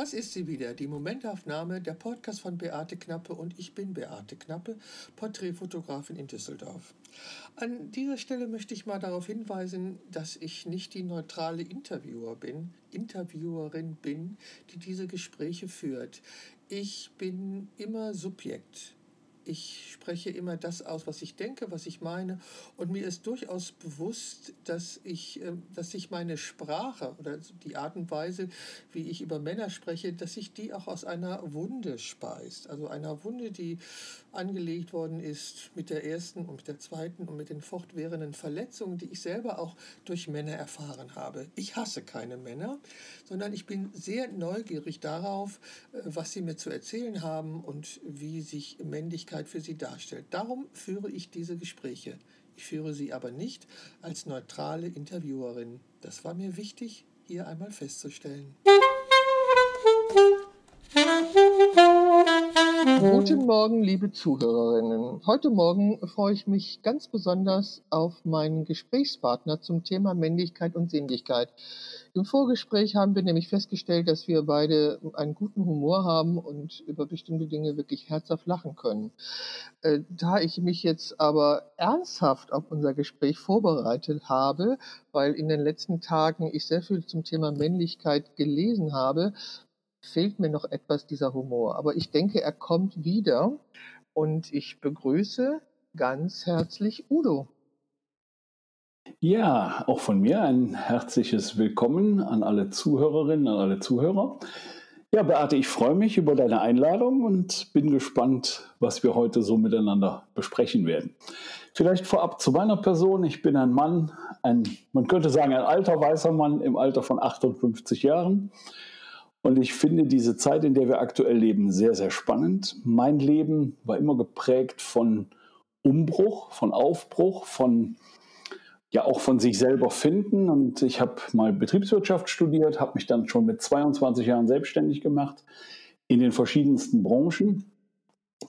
Das ist sie wieder, die Momentaufnahme, der Podcast von Beate Knappe und ich bin Beate Knappe, Porträtfotografin in Düsseldorf. An dieser Stelle möchte ich mal darauf hinweisen, dass ich nicht die neutrale Interviewer bin, Interviewerin bin, die diese Gespräche führt. Ich bin immer Subjekt ich spreche immer das aus, was ich denke, was ich meine. Und mir ist durchaus bewusst, dass ich, ähm, dass sich meine Sprache oder die Art und Weise, wie ich über Männer spreche, dass sich die auch aus einer Wunde speist. Also einer Wunde, die angelegt worden ist mit der ersten und mit der zweiten und mit den fortwährenden Verletzungen, die ich selber auch durch Männer erfahren habe. Ich hasse keine Männer, sondern ich bin sehr neugierig darauf, äh, was sie mir zu erzählen haben und wie sich Männlichkeit für sie darstellt. Darum führe ich diese Gespräche. Ich führe sie aber nicht als neutrale Interviewerin. Das war mir wichtig, hier einmal festzustellen. Guten Morgen, liebe Zuhörerinnen. Heute Morgen freue ich mich ganz besonders auf meinen Gesprächspartner zum Thema Männlichkeit und Sinnlichkeit. Im Vorgespräch haben wir nämlich festgestellt, dass wir beide einen guten Humor haben und über bestimmte Dinge wirklich herzhaft lachen können. Äh, da ich mich jetzt aber ernsthaft auf unser Gespräch vorbereitet habe, weil in den letzten Tagen ich sehr viel zum Thema Männlichkeit gelesen habe, fehlt mir noch etwas dieser Humor. Aber ich denke, er kommt wieder. Und ich begrüße ganz herzlich Udo. Ja, auch von mir ein herzliches Willkommen an alle Zuhörerinnen, an alle Zuhörer. Ja, Beate, ich freue mich über deine Einladung und bin gespannt, was wir heute so miteinander besprechen werden. Vielleicht vorab zu meiner Person. Ich bin ein Mann, ein, man könnte sagen, ein alter weißer Mann im Alter von 58 Jahren und ich finde diese Zeit, in der wir aktuell leben, sehr, sehr spannend. Mein Leben war immer geprägt von Umbruch, von Aufbruch, von ja auch von sich selber finden. Und ich habe mal Betriebswirtschaft studiert, habe mich dann schon mit 22 Jahren selbstständig gemacht in den verschiedensten Branchen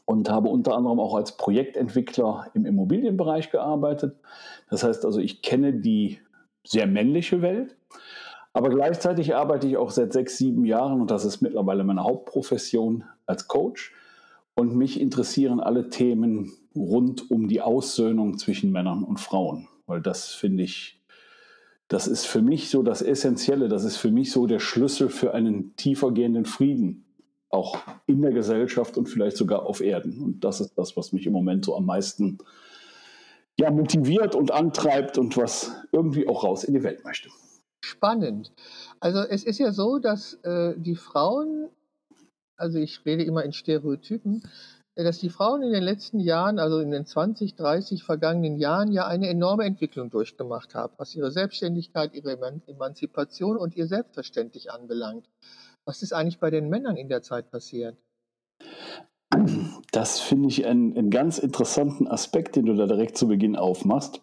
und habe unter anderem auch als Projektentwickler im Immobilienbereich gearbeitet. Das heißt also, ich kenne die sehr männliche Welt aber gleichzeitig arbeite ich auch seit sechs, sieben Jahren, und das ist mittlerweile meine Hauptprofession, als Coach. Und mich interessieren alle Themen rund um die Aussöhnung zwischen Männern und Frauen. Weil das finde ich, das ist für mich so das Essentielle, das ist für mich so der Schlüssel für einen tiefer gehenden Frieden, auch in der Gesellschaft und vielleicht sogar auf Erden. Und das ist das, was mich im Moment so am meisten ja, motiviert und antreibt und was irgendwie auch raus in die Welt möchte spannend. Also es ist ja so, dass äh, die Frauen, also ich rede immer in Stereotypen, äh, dass die Frauen in den letzten Jahren, also in den 20, 30 vergangenen Jahren, ja eine enorme Entwicklung durchgemacht haben, was ihre Selbstständigkeit, ihre Emanzipation und ihr Selbstverständlich anbelangt. Was ist eigentlich bei den Männern in der Zeit passiert? Das finde ich einen, einen ganz interessanten Aspekt, den du da direkt zu Beginn aufmachst.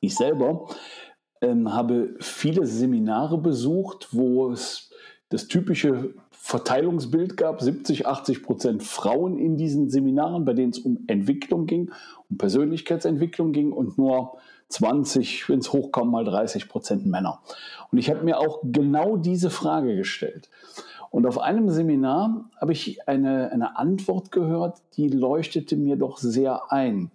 Ich selber ähm, habe viele Seminare besucht, wo es das typische Verteilungsbild gab, 70, 80 Prozent Frauen in diesen Seminaren, bei denen es um Entwicklung ging, um Persönlichkeitsentwicklung ging und nur 20, wenn es hochkam, mal 30 Prozent Männer. Und ich habe mir auch genau diese Frage gestellt. Und auf einem Seminar habe ich eine, eine Antwort gehört, die leuchtete mir doch sehr ein.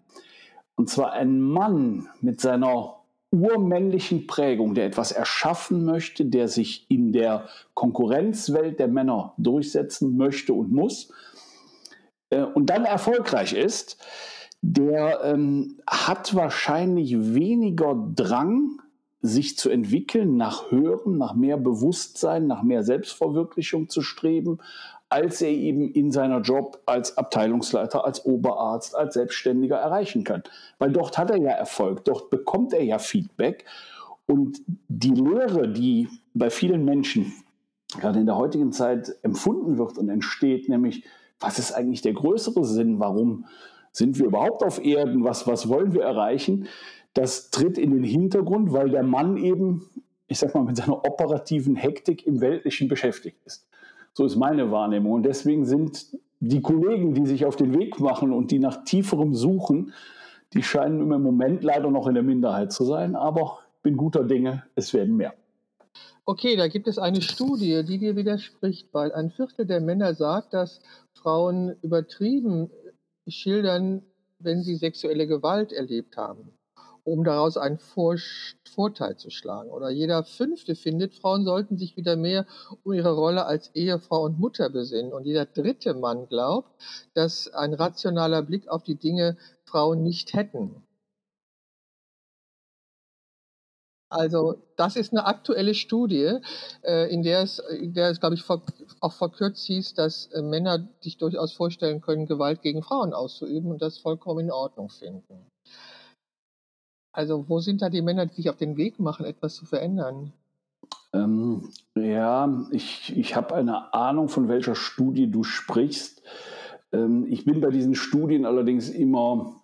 Und zwar ein Mann mit seiner urmännlichen Prägung, der etwas erschaffen möchte, der sich in der Konkurrenzwelt der Männer durchsetzen möchte und muss äh, und dann erfolgreich ist, der ähm, hat wahrscheinlich weniger Drang, sich zu entwickeln, nach Hören, nach mehr Bewusstsein, nach mehr Selbstverwirklichung zu streben, als er eben in seiner Job als Abteilungsleiter, als Oberarzt, als Selbstständiger erreichen kann. Weil dort hat er ja Erfolg, dort bekommt er ja Feedback. Und die Lehre, die bei vielen Menschen gerade in der heutigen Zeit empfunden wird und entsteht, nämlich, was ist eigentlich der größere Sinn? Warum sind wir überhaupt auf Erden? Was, was wollen wir erreichen? Das tritt in den Hintergrund, weil der Mann eben, ich sag mal, mit seiner operativen Hektik im Weltlichen beschäftigt ist. So ist meine Wahrnehmung. Und deswegen sind die Kollegen, die sich auf den Weg machen und die nach tieferem suchen, die scheinen im Moment leider noch in der Minderheit zu sein. Aber bin guter Dinge, es werden mehr. Okay, da gibt es eine Studie, die dir widerspricht, weil ein Viertel der Männer sagt, dass Frauen übertrieben schildern, wenn sie sexuelle Gewalt erlebt haben, um daraus einen Vor Vorteil zu schlagen. Oder jeder Fünfte findet, Frauen sollten sich wieder mehr um ihre Rolle als Ehefrau und Mutter besinnen. Und jeder dritte Mann glaubt, dass ein rationaler Blick auf die Dinge Frauen nicht hätten. Also das ist eine aktuelle Studie, äh, in der es, in der es glaube ich, auch verkürzt hieß, dass äh, Männer sich durchaus vorstellen können, Gewalt gegen Frauen auszuüben und das vollkommen in Ordnung finden. Also wo sind da die Männer, die sich auf den Weg machen, etwas zu verändern? Ähm, ja, ich, ich habe eine Ahnung, von welcher Studie du sprichst. Ähm, ich bin bei diesen Studien allerdings immer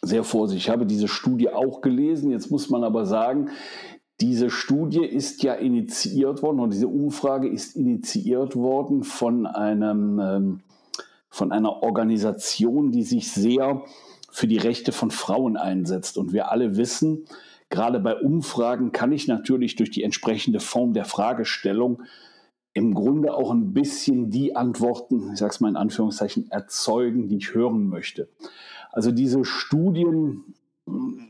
sehr vorsichtig. Ich habe diese Studie auch gelesen. Jetzt muss man aber sagen, diese Studie ist ja initiiert worden und diese Umfrage ist initiiert worden von einem ähm, von einer Organisation, die sich sehr für die Rechte von Frauen einsetzt. Und wir alle wissen, gerade bei Umfragen kann ich natürlich durch die entsprechende Form der Fragestellung im Grunde auch ein bisschen die Antworten, ich sage es mal in Anführungszeichen, erzeugen, die ich hören möchte. Also diese Studien,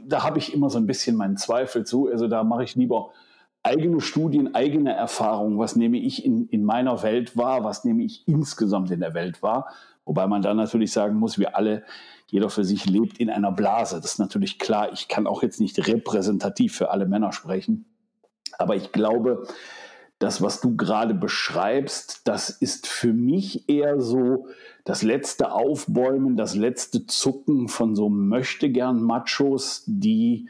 da habe ich immer so ein bisschen meinen Zweifel zu. Also da mache ich lieber eigene Studien, eigene Erfahrungen. Was nehme ich in, in meiner Welt wahr? Was nehme ich insgesamt in der Welt wahr? Wobei man dann natürlich sagen muss, wir alle, jeder für sich lebt in einer Blase. Das ist natürlich klar. Ich kann auch jetzt nicht repräsentativ für alle Männer sprechen. Aber ich glaube, das, was du gerade beschreibst, das ist für mich eher so das letzte Aufbäumen, das letzte Zucken von so möchtegern Machos, die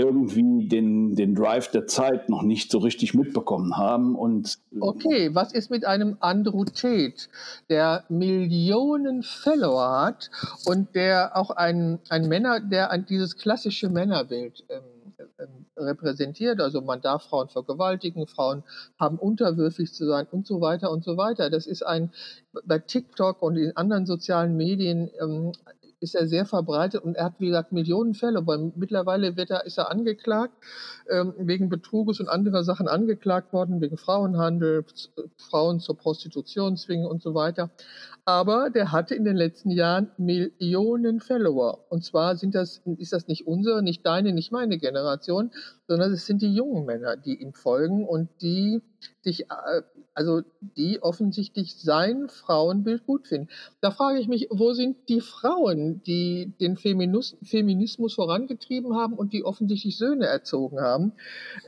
irgendwie den, den Drive der Zeit noch nicht so richtig mitbekommen haben. Und okay, was ist mit einem Andrew Tate, der Millionen Follower hat und der auch ein, ein Männer, der ein, dieses klassische Männerbild ähm, ähm, repräsentiert. Also man darf Frauen vergewaltigen, Frauen haben unterwürfig zu sein und so weiter und so weiter. Das ist ein, bei TikTok und in anderen sozialen Medien ähm, ist er sehr verbreitet und er hat, wie gesagt, Millionen Fälle. Aber mittlerweile wird er, ist er angeklagt, ähm, wegen Betruges und anderer Sachen angeklagt worden, wegen Frauenhandel, Frauen zur Prostitution zwingen und so weiter. Aber der hatte in den letzten Jahren Millionen Follower. Und zwar sind das, ist das nicht unsere, nicht deine, nicht meine Generation, sondern es sind die jungen Männer, die ihm folgen und die sich äh, also die offensichtlich sein Frauenbild gut finden. Da frage ich mich, wo sind die Frauen, die den Feminus Feminismus vorangetrieben haben und die offensichtlich Söhne erzogen haben?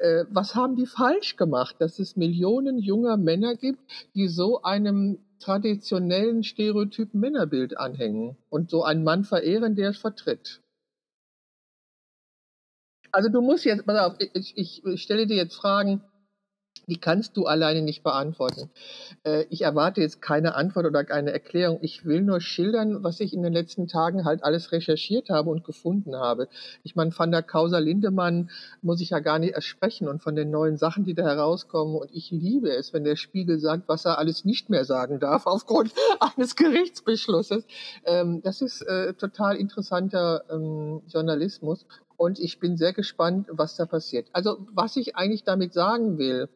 Äh, was haben die falsch gemacht, dass es Millionen junger Männer gibt, die so einem traditionellen stereotypen Männerbild anhängen und so einen Mann verehren, der es vertritt? Also du musst jetzt, pass auf, ich, ich stelle dir jetzt Fragen, die kannst du alleine nicht beantworten. Äh, ich erwarte jetzt keine Antwort oder keine Erklärung. Ich will nur schildern, was ich in den letzten Tagen halt alles recherchiert habe und gefunden habe. Ich meine, von der Causa Lindemann muss ich ja gar nicht ersprechen und von den neuen Sachen, die da herauskommen. Und ich liebe es, wenn der Spiegel sagt, was er alles nicht mehr sagen darf aufgrund eines Gerichtsbeschlusses. Ähm, das ist äh, total interessanter ähm, Journalismus und ich bin sehr gespannt, was da passiert. Also was ich eigentlich damit sagen will,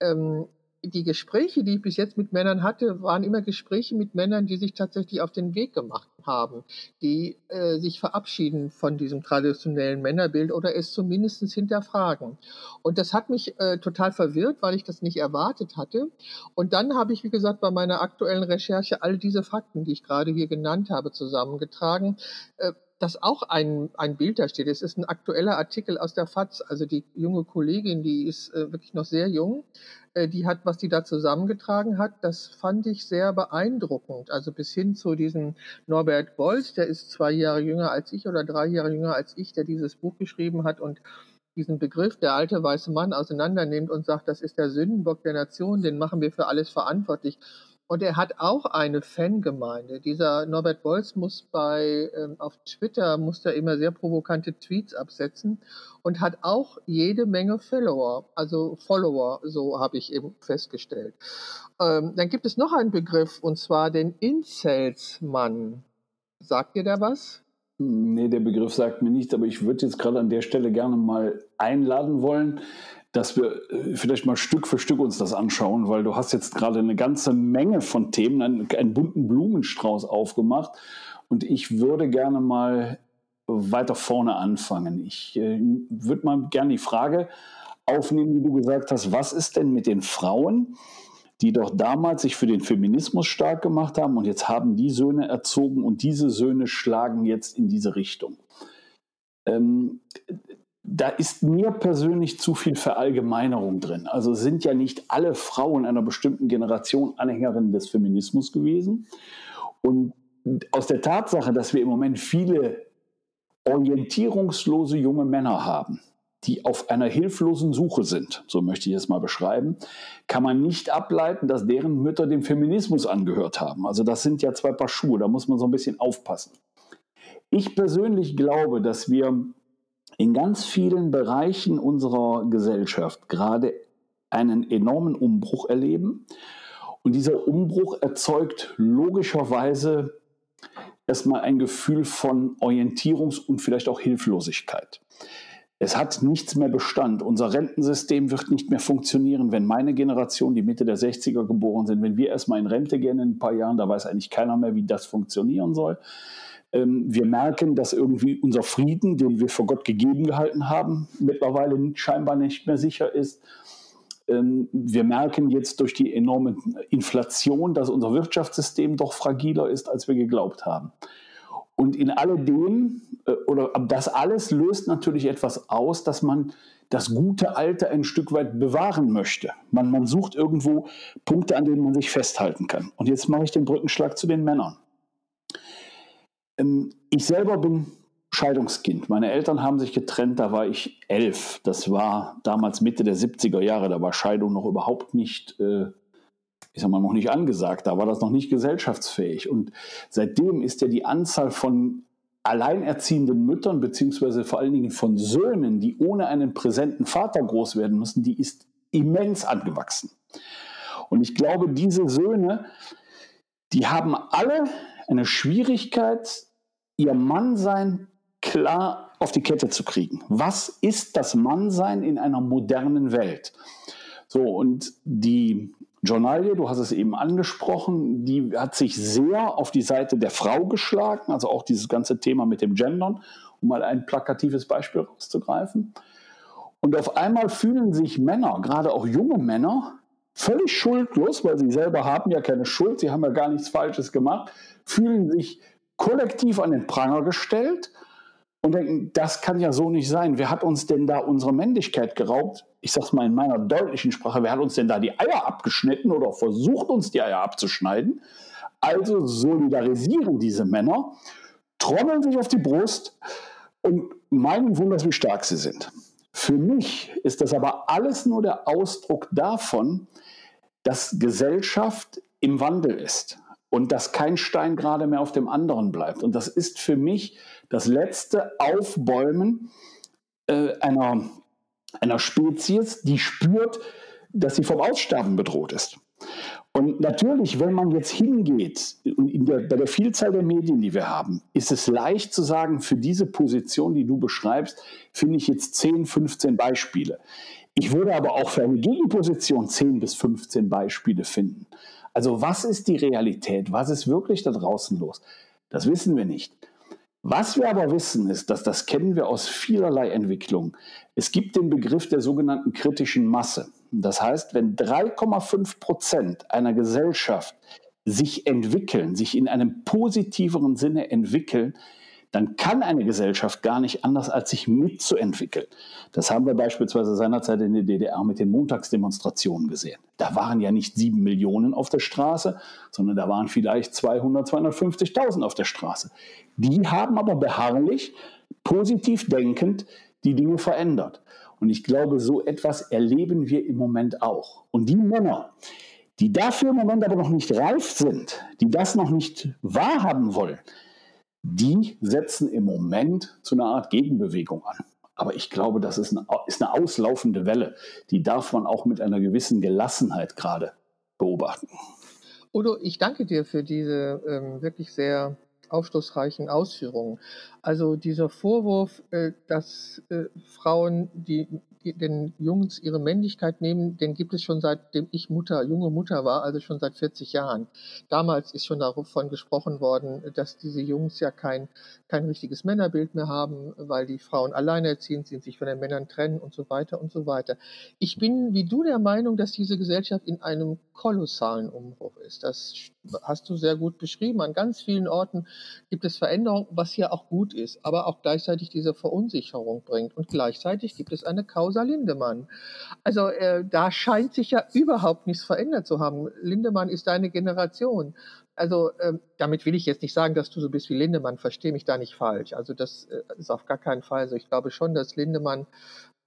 ähm, die Gespräche, die ich bis jetzt mit Männern hatte, waren immer Gespräche mit Männern, die sich tatsächlich auf den Weg gemacht haben, die äh, sich verabschieden von diesem traditionellen Männerbild oder es zumindest hinterfragen. Und das hat mich äh, total verwirrt, weil ich das nicht erwartet hatte. Und dann habe ich, wie gesagt, bei meiner aktuellen Recherche all diese Fakten, die ich gerade hier genannt habe, zusammengetragen. Äh, dass auch ein, ein Bild da steht. Es ist ein aktueller Artikel aus der FAZ. Also die junge Kollegin, die ist äh, wirklich noch sehr jung, äh, die hat, was die da zusammengetragen hat, das fand ich sehr beeindruckend. Also bis hin zu diesem Norbert Bolz, der ist zwei Jahre jünger als ich oder drei Jahre jünger als ich, der dieses Buch geschrieben hat und diesen Begriff der alte weiße Mann auseinandernimmt und sagt, das ist der Sündenbock der Nation, den machen wir für alles verantwortlich. Und er hat auch eine Fangemeinde. Dieser Norbert Bolz muss bei, ähm, auf Twitter, muss er immer sehr provokante Tweets absetzen und hat auch jede Menge Follower, also Follower, so habe ich eben festgestellt. Ähm, dann gibt es noch einen Begriff, und zwar den Incelsmann. Sagt ihr da was? Nee, der Begriff sagt mir nichts, aber ich würde jetzt gerade an der Stelle gerne mal einladen wollen, dass wir äh, vielleicht mal Stück für Stück uns das anschauen, weil du hast jetzt gerade eine ganze Menge von Themen, einen, einen bunten Blumenstrauß aufgemacht. Und ich würde gerne mal weiter vorne anfangen. Ich äh, würde mal gerne die Frage aufnehmen, wie du gesagt hast, was ist denn mit den Frauen, die doch damals sich für den Feminismus stark gemacht haben und jetzt haben die Söhne erzogen und diese Söhne schlagen jetzt in diese Richtung. Ähm, da ist mir persönlich zu viel Verallgemeinerung drin. Also sind ja nicht alle Frauen einer bestimmten Generation Anhängerinnen des Feminismus gewesen. Und aus der Tatsache, dass wir im Moment viele orientierungslose junge Männer haben, die auf einer hilflosen Suche sind, so möchte ich es mal beschreiben, kann man nicht ableiten, dass deren Mütter dem Feminismus angehört haben. Also das sind ja zwei Paar Schuhe, da muss man so ein bisschen aufpassen. Ich persönlich glaube, dass wir in ganz vielen Bereichen unserer Gesellschaft gerade einen enormen Umbruch erleben. Und dieser Umbruch erzeugt logischerweise erstmal ein Gefühl von Orientierungs- und vielleicht auch Hilflosigkeit. Es hat nichts mehr Bestand. Unser Rentensystem wird nicht mehr funktionieren, wenn meine Generation, die Mitte der 60er geboren sind, wenn wir erstmal in Rente gehen in ein paar Jahren, da weiß eigentlich keiner mehr, wie das funktionieren soll. Ähm, wir merken, dass irgendwie unser Frieden, den wir vor Gott gegeben gehalten haben, mittlerweile scheinbar nicht mehr sicher ist. Ähm, wir merken jetzt durch die enorme Inflation, dass unser Wirtschaftssystem doch fragiler ist, als wir geglaubt haben. Und in alledem, äh, oder das alles löst natürlich etwas aus, dass man das gute Alte ein Stück weit bewahren möchte. Man, man sucht irgendwo Punkte, an denen man sich festhalten kann. Und jetzt mache ich den Brückenschlag zu den Männern. Ähm, ich selber bin Scheidungskind. Meine Eltern haben sich getrennt, da war ich elf. Das war damals Mitte der 70er Jahre, da war Scheidung noch überhaupt nicht äh, ich sag mal, noch nicht angesagt. Da war das noch nicht gesellschaftsfähig. Und seitdem ist ja die Anzahl von alleinerziehenden Müttern, beziehungsweise vor allen Dingen von Söhnen, die ohne einen präsenten Vater groß werden müssen, die ist immens angewachsen. Und ich glaube, diese Söhne, die haben alle eine Schwierigkeit, ihr Mannsein klar auf die Kette zu kriegen. Was ist das Mannsein in einer modernen Welt? So, und die Journalie, du hast es eben angesprochen, die hat sich sehr auf die Seite der Frau geschlagen, also auch dieses ganze Thema mit dem Gendern, um mal ein plakatives Beispiel rauszugreifen. Und auf einmal fühlen sich Männer, gerade auch junge Männer, völlig schuldlos, weil sie selber haben ja keine Schuld, sie haben ja gar nichts Falsches gemacht, fühlen sich kollektiv an den Pranger gestellt und denken, das kann ja so nicht sein. Wer hat uns denn da unsere Männlichkeit geraubt? Ich sage es mal in meiner deutlichen Sprache, wer hat uns denn da die Eier abgeschnitten oder versucht uns die Eier abzuschneiden? Also solidarisieren diese Männer, trommeln sich auf die Brust und meinen wunders, wie stark sie sind. Für mich ist das aber alles nur der Ausdruck davon, dass Gesellschaft im Wandel ist und dass kein Stein gerade mehr auf dem anderen bleibt. Und das ist für mich das letzte Aufbäumen äh, einer, einer Spezies, die spürt, dass sie vom Aussterben bedroht ist. Und natürlich, wenn man jetzt hingeht, der, bei der Vielzahl der Medien, die wir haben, ist es leicht zu sagen, für diese Position, die du beschreibst, finde ich jetzt 10, 15 Beispiele. Ich würde aber auch für eine Gegenposition 10 bis 15 Beispiele finden. Also was ist die Realität? Was ist wirklich da draußen los? Das wissen wir nicht. Was wir aber wissen, ist, dass das kennen wir aus vielerlei Entwicklungen. Es gibt den Begriff der sogenannten kritischen Masse. Das heißt, wenn 3,5 Prozent einer Gesellschaft sich entwickeln, sich in einem positiveren Sinne entwickeln, dann kann eine Gesellschaft gar nicht anders, als sich mitzuentwickeln. Das haben wir beispielsweise seinerzeit in der DDR mit den Montagsdemonstrationen gesehen. Da waren ja nicht sieben Millionen auf der Straße, sondern da waren vielleicht 200, 250.000 auf der Straße. Die haben aber beharrlich, positiv denkend die Dinge verändert. Und ich glaube, so etwas erleben wir im Moment auch. Und die Männer, die dafür im Moment aber noch nicht reif sind, die das noch nicht wahrhaben wollen, die setzen im Moment zu einer Art Gegenbewegung an. Aber ich glaube, das ist eine, ist eine auslaufende Welle. Die darf man auch mit einer gewissen Gelassenheit gerade beobachten. Udo, ich danke dir für diese ähm, wirklich sehr aufschlussreichen Ausführungen. Also dieser Vorwurf, äh, dass äh, Frauen, die, den Jungs ihre Männlichkeit nehmen, den gibt es schon seitdem ich Mutter, junge Mutter war, also schon seit 40 Jahren. Damals ist schon davon gesprochen worden, dass diese Jungs ja kein, kein richtiges Männerbild mehr haben, weil die Frauen alleinerziehend sind, sich von den Männern trennen und so weiter und so weiter. Ich bin wie du der Meinung, dass diese Gesellschaft in einem kolossalen Umbruch ist. Das hast du sehr gut beschrieben. An ganz vielen Orten gibt es Veränderungen, was hier auch gut ist, aber auch gleichzeitig diese Verunsicherung bringt. Und gleichzeitig gibt es eine Causa Lindemann. Also äh, da scheint sich ja überhaupt nichts verändert zu haben. Lindemann ist deine Generation. Also äh, damit will ich jetzt nicht sagen, dass du so bist wie Lindemann. Verstehe mich da nicht falsch. Also das äh, ist auf gar keinen Fall so. Ich glaube schon, dass Lindemann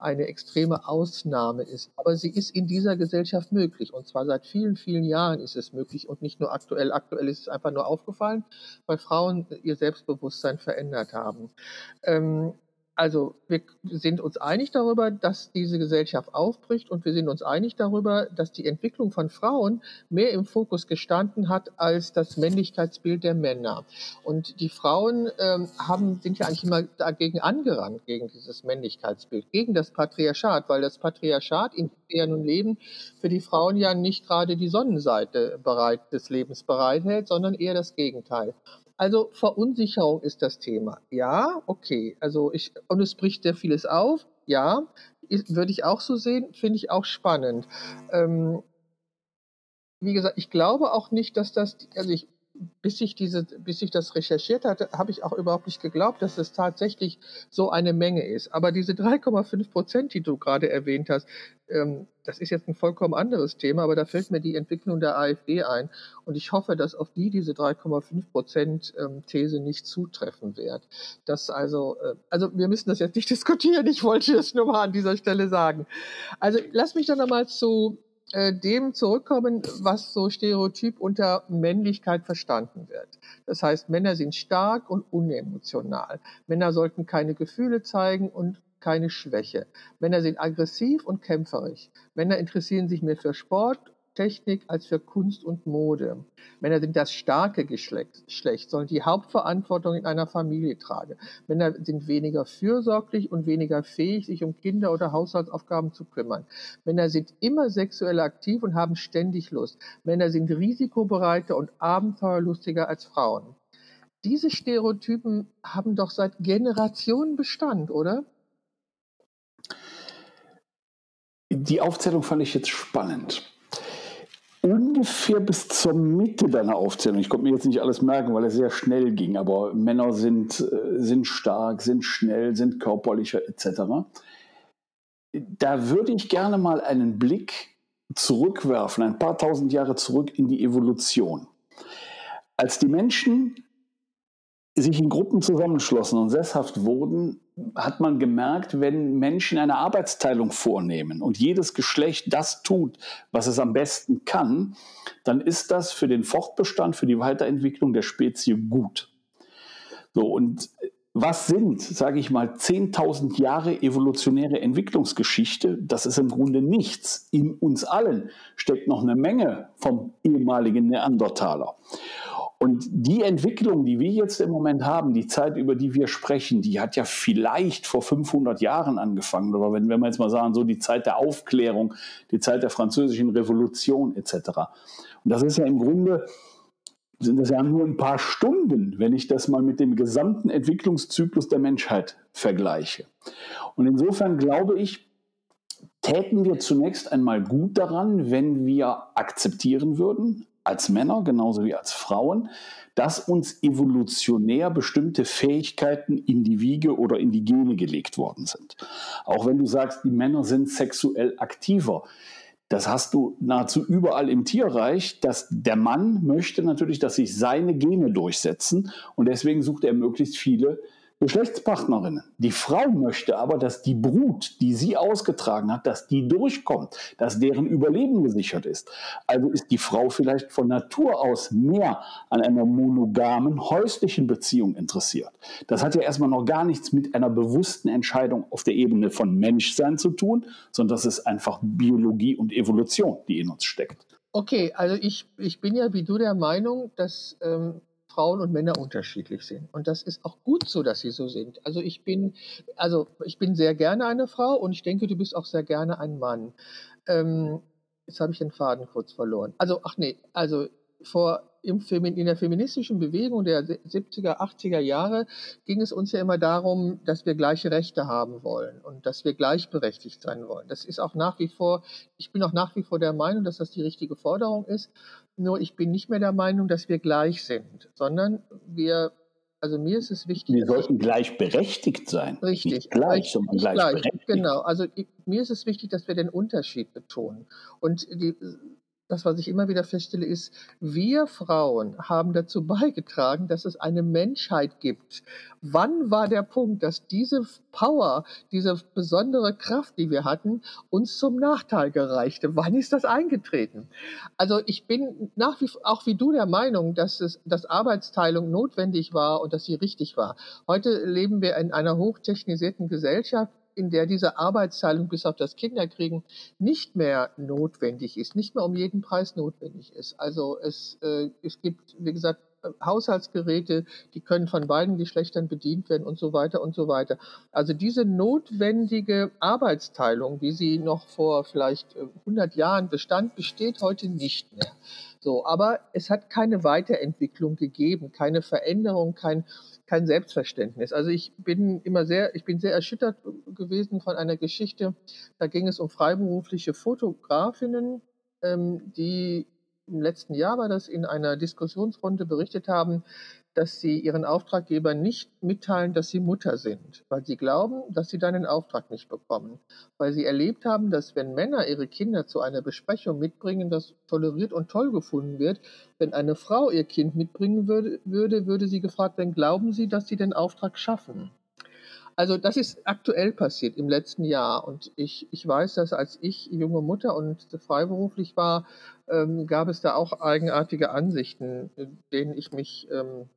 eine extreme Ausnahme ist. Aber sie ist in dieser Gesellschaft möglich. Und zwar seit vielen, vielen Jahren ist es möglich und nicht nur aktuell. Aktuell ist es einfach nur aufgefallen, weil Frauen ihr Selbstbewusstsein verändert haben. Ähm, also wir sind uns einig darüber, dass diese Gesellschaft aufbricht und wir sind uns einig darüber, dass die Entwicklung von Frauen mehr im Fokus gestanden hat als das Männlichkeitsbild der Männer. Und die Frauen ähm, haben, sind ja eigentlich immer dagegen angerannt, gegen dieses Männlichkeitsbild, gegen das Patriarchat, weil das Patriarchat, in dem wir nun leben, für die Frauen ja nicht gerade die Sonnenseite bereit, des Lebens bereithält, sondern eher das Gegenteil. Also Verunsicherung ist das Thema. Ja, okay. Also ich, und es bricht sehr vieles auf. Ja, würde ich auch so sehen, finde ich auch spannend. Ähm, wie gesagt, ich glaube auch nicht, dass das, also ich bis ich diese, bis ich das recherchiert hatte, habe ich auch überhaupt nicht geglaubt, dass es tatsächlich so eine Menge ist. Aber diese 3,5 Prozent, die du gerade erwähnt hast, ähm, das ist jetzt ein vollkommen anderes Thema, aber da fällt mir die Entwicklung der AfD ein. Und ich hoffe, dass auf die diese 3,5 Prozent ähm, These nicht zutreffen wird. Das also, äh, also wir müssen das jetzt nicht diskutieren. Ich wollte das nur mal an dieser Stelle sagen. Also lass mich dann nochmal zu äh, dem zurückkommen, was so stereotyp unter Männlichkeit verstanden wird. Das heißt, Männer sind stark und unemotional. Männer sollten keine Gefühle zeigen und keine Schwäche. Männer sind aggressiv und kämpferisch. Männer interessieren sich mehr für Sport Technik als für Kunst und Mode. Männer sind das starke Geschlecht, sollen die Hauptverantwortung in einer Familie tragen. Männer sind weniger fürsorglich und weniger fähig, sich um Kinder oder Haushaltsaufgaben zu kümmern. Männer sind immer sexuell aktiv und haben ständig Lust. Männer sind risikobereiter und abenteuerlustiger als Frauen. Diese Stereotypen haben doch seit Generationen Bestand, oder? Die Aufzählung fand ich jetzt spannend ungefähr bis zur Mitte deiner Aufzählung. Ich konnte mir jetzt nicht alles merken, weil es sehr schnell ging, aber Männer sind, äh, sind stark, sind schnell, sind körperlicher etc. Da würde ich gerne mal einen Blick zurückwerfen, ein paar tausend Jahre zurück in die Evolution. Als die Menschen sich in Gruppen zusammenschlossen und sesshaft wurden, hat man gemerkt, wenn Menschen eine Arbeitsteilung vornehmen und jedes Geschlecht das tut, was es am besten kann, dann ist das für den Fortbestand, für die Weiterentwicklung der Spezie gut. So, und was sind, sage ich mal, 10.000 Jahre evolutionäre Entwicklungsgeschichte? Das ist im Grunde nichts. In uns allen steckt noch eine Menge vom ehemaligen Neandertaler. Und die Entwicklung, die wir jetzt im Moment haben, die Zeit, über die wir sprechen, die hat ja vielleicht vor 500 Jahren angefangen. Oder wenn, wenn wir jetzt mal sagen, so die Zeit der Aufklärung, die Zeit der französischen Revolution etc. Und das ist ja im Grunde, sind das ja nur ein paar Stunden, wenn ich das mal mit dem gesamten Entwicklungszyklus der Menschheit vergleiche. Und insofern glaube ich, täten wir zunächst einmal gut daran, wenn wir akzeptieren würden, als Männer genauso wie als Frauen, dass uns evolutionär bestimmte Fähigkeiten in die Wiege oder in die Gene gelegt worden sind. Auch wenn du sagst, die Männer sind sexuell aktiver. Das hast du nahezu überall im Tierreich, dass der Mann möchte natürlich, dass sich seine Gene durchsetzen und deswegen sucht er möglichst viele Geschlechtspartnerinnen. Die Frau möchte aber, dass die Brut, die sie ausgetragen hat, dass die durchkommt, dass deren Überleben gesichert ist. Also ist die Frau vielleicht von Natur aus mehr an einer monogamen häuslichen Beziehung interessiert. Das hat ja erstmal noch gar nichts mit einer bewussten Entscheidung auf der Ebene von Menschsein zu tun, sondern das ist einfach Biologie und Evolution, die in uns steckt. Okay, also ich, ich bin ja wie du der Meinung, dass ähm, Frauen und Männer unterschiedlich sind. Und das ist auch gut so, dass sie so sind. Also ich bin, also ich bin sehr gerne eine Frau und ich denke, du bist auch sehr gerne ein Mann. Ähm, jetzt habe ich den Faden kurz verloren. Also, ach nee, also vor im Femin, in der feministischen Bewegung der 70er, 80er Jahre ging es uns ja immer darum, dass wir gleiche Rechte haben wollen und dass wir gleichberechtigt sein wollen. Das ist auch nach wie vor, ich bin auch nach wie vor der Meinung, dass das die richtige Forderung ist. Nur ich bin nicht mehr der Meinung, dass wir gleich sind, sondern wir also mir ist es wichtig. Wir sollten gleichberechtigt sein. Richtig. Nicht gleich, sondern gleichberechtigt. Gleich, genau. Also mir ist es wichtig, dass wir den Unterschied betonen. Und die, das, was ich immer wieder feststelle, ist, wir Frauen haben dazu beigetragen, dass es eine Menschheit gibt. Wann war der Punkt, dass diese Power, diese besondere Kraft, die wir hatten, uns zum Nachteil gereichte? Wann ist das eingetreten? Also ich bin nach wie auch wie du der Meinung, dass es, dass Arbeitsteilung notwendig war und dass sie richtig war. Heute leben wir in einer hochtechnisierten Gesellschaft in der diese Arbeitsteilung bis auf das Kinderkriegen nicht mehr notwendig ist, nicht mehr um jeden Preis notwendig ist. Also es, äh, es gibt, wie gesagt, Haushaltsgeräte, die können von beiden Geschlechtern bedient werden und so weiter und so weiter. Also diese notwendige Arbeitsteilung, wie sie noch vor vielleicht 100 äh, Jahren bestand, besteht heute nicht mehr. So, aber es hat keine Weiterentwicklung gegeben, keine Veränderung, kein kein Selbstverständnis. Also ich bin immer sehr, ich bin sehr erschüttert gewesen von einer Geschichte. Da ging es um freiberufliche Fotografinnen, ähm, die im letzten Jahr war das in einer Diskussionsrunde berichtet haben, dass sie ihren Auftraggeber nicht mitteilen, dass sie Mutter sind, weil sie glauben, dass sie dann den Auftrag nicht bekommen. Weil sie erlebt haben, dass wenn Männer ihre Kinder zu einer Besprechung mitbringen, das toleriert und toll gefunden wird. Wenn eine Frau ihr Kind mitbringen würde, würde, würde sie gefragt werden, glauben Sie, dass Sie den Auftrag schaffen? Also das ist aktuell passiert im letzten Jahr. Und ich, ich weiß, dass als ich junge Mutter und freiberuflich war, ähm, gab es da auch eigenartige Ansichten, denen ich mich ähm,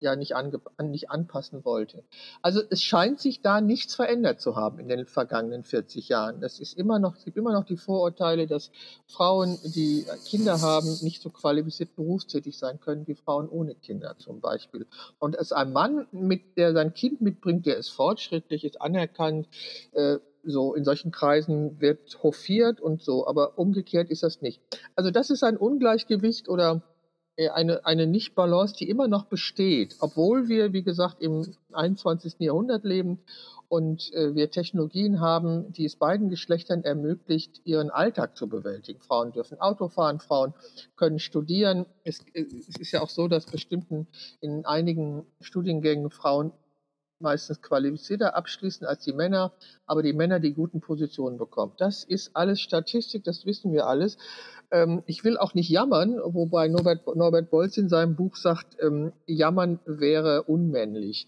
ja nicht, ange, nicht anpassen wollte. Also es scheint sich da nichts verändert zu haben in den vergangenen 40 Jahren. Es ist immer noch, es gibt immer noch die Vorurteile, dass Frauen, die Kinder haben, nicht so qualifiziert berufstätig sein können wie Frauen ohne Kinder zum Beispiel. Und es ein Mann, mit, der sein Kind mitbringt, der ist fortschrittlich, ist anerkannt, äh, so in solchen Kreisen wird hofiert und so, aber umgekehrt ist das nicht. Also das ist ein Ungleichgewicht oder eine, eine Nicht-Balance, die immer noch besteht, obwohl wir, wie gesagt, im 21. Jahrhundert leben und äh, wir Technologien haben, die es beiden Geschlechtern ermöglicht, ihren Alltag zu bewältigen. Frauen dürfen Auto fahren, Frauen können studieren. Es, äh, es ist ja auch so, dass bestimmten in einigen Studiengängen Frauen meistens qualifizierter abschließen als die Männer, aber die Männer die guten Positionen bekommen. Das ist alles Statistik, das wissen wir alles. Ähm, ich will auch nicht jammern, wobei Norbert, Norbert Bolz in seinem Buch sagt, ähm, jammern wäre unmännlich.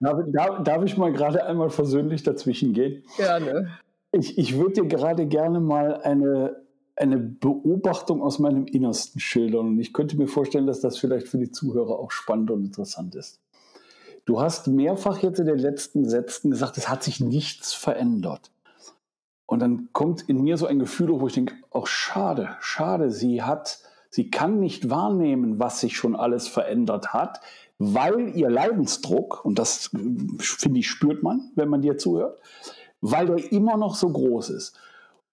Darf, darf, darf ich mal gerade einmal versöhnlich dazwischen gehen? Gerne. Ich, ich würde dir gerade gerne mal eine, eine Beobachtung aus meinem Innersten schildern und ich könnte mir vorstellen, dass das vielleicht für die Zuhörer auch spannend und interessant ist. Du hast mehrfach jetzt in den letzten Sätzen gesagt, es hat sich nichts verändert. Und dann kommt in mir so ein Gefühl, wo ich denke, auch oh, schade, schade, sie hat, sie kann nicht wahrnehmen, was sich schon alles verändert hat, weil ihr Leidensdruck, und das finde ich, spürt man, wenn man dir zuhört, weil der immer noch so groß ist.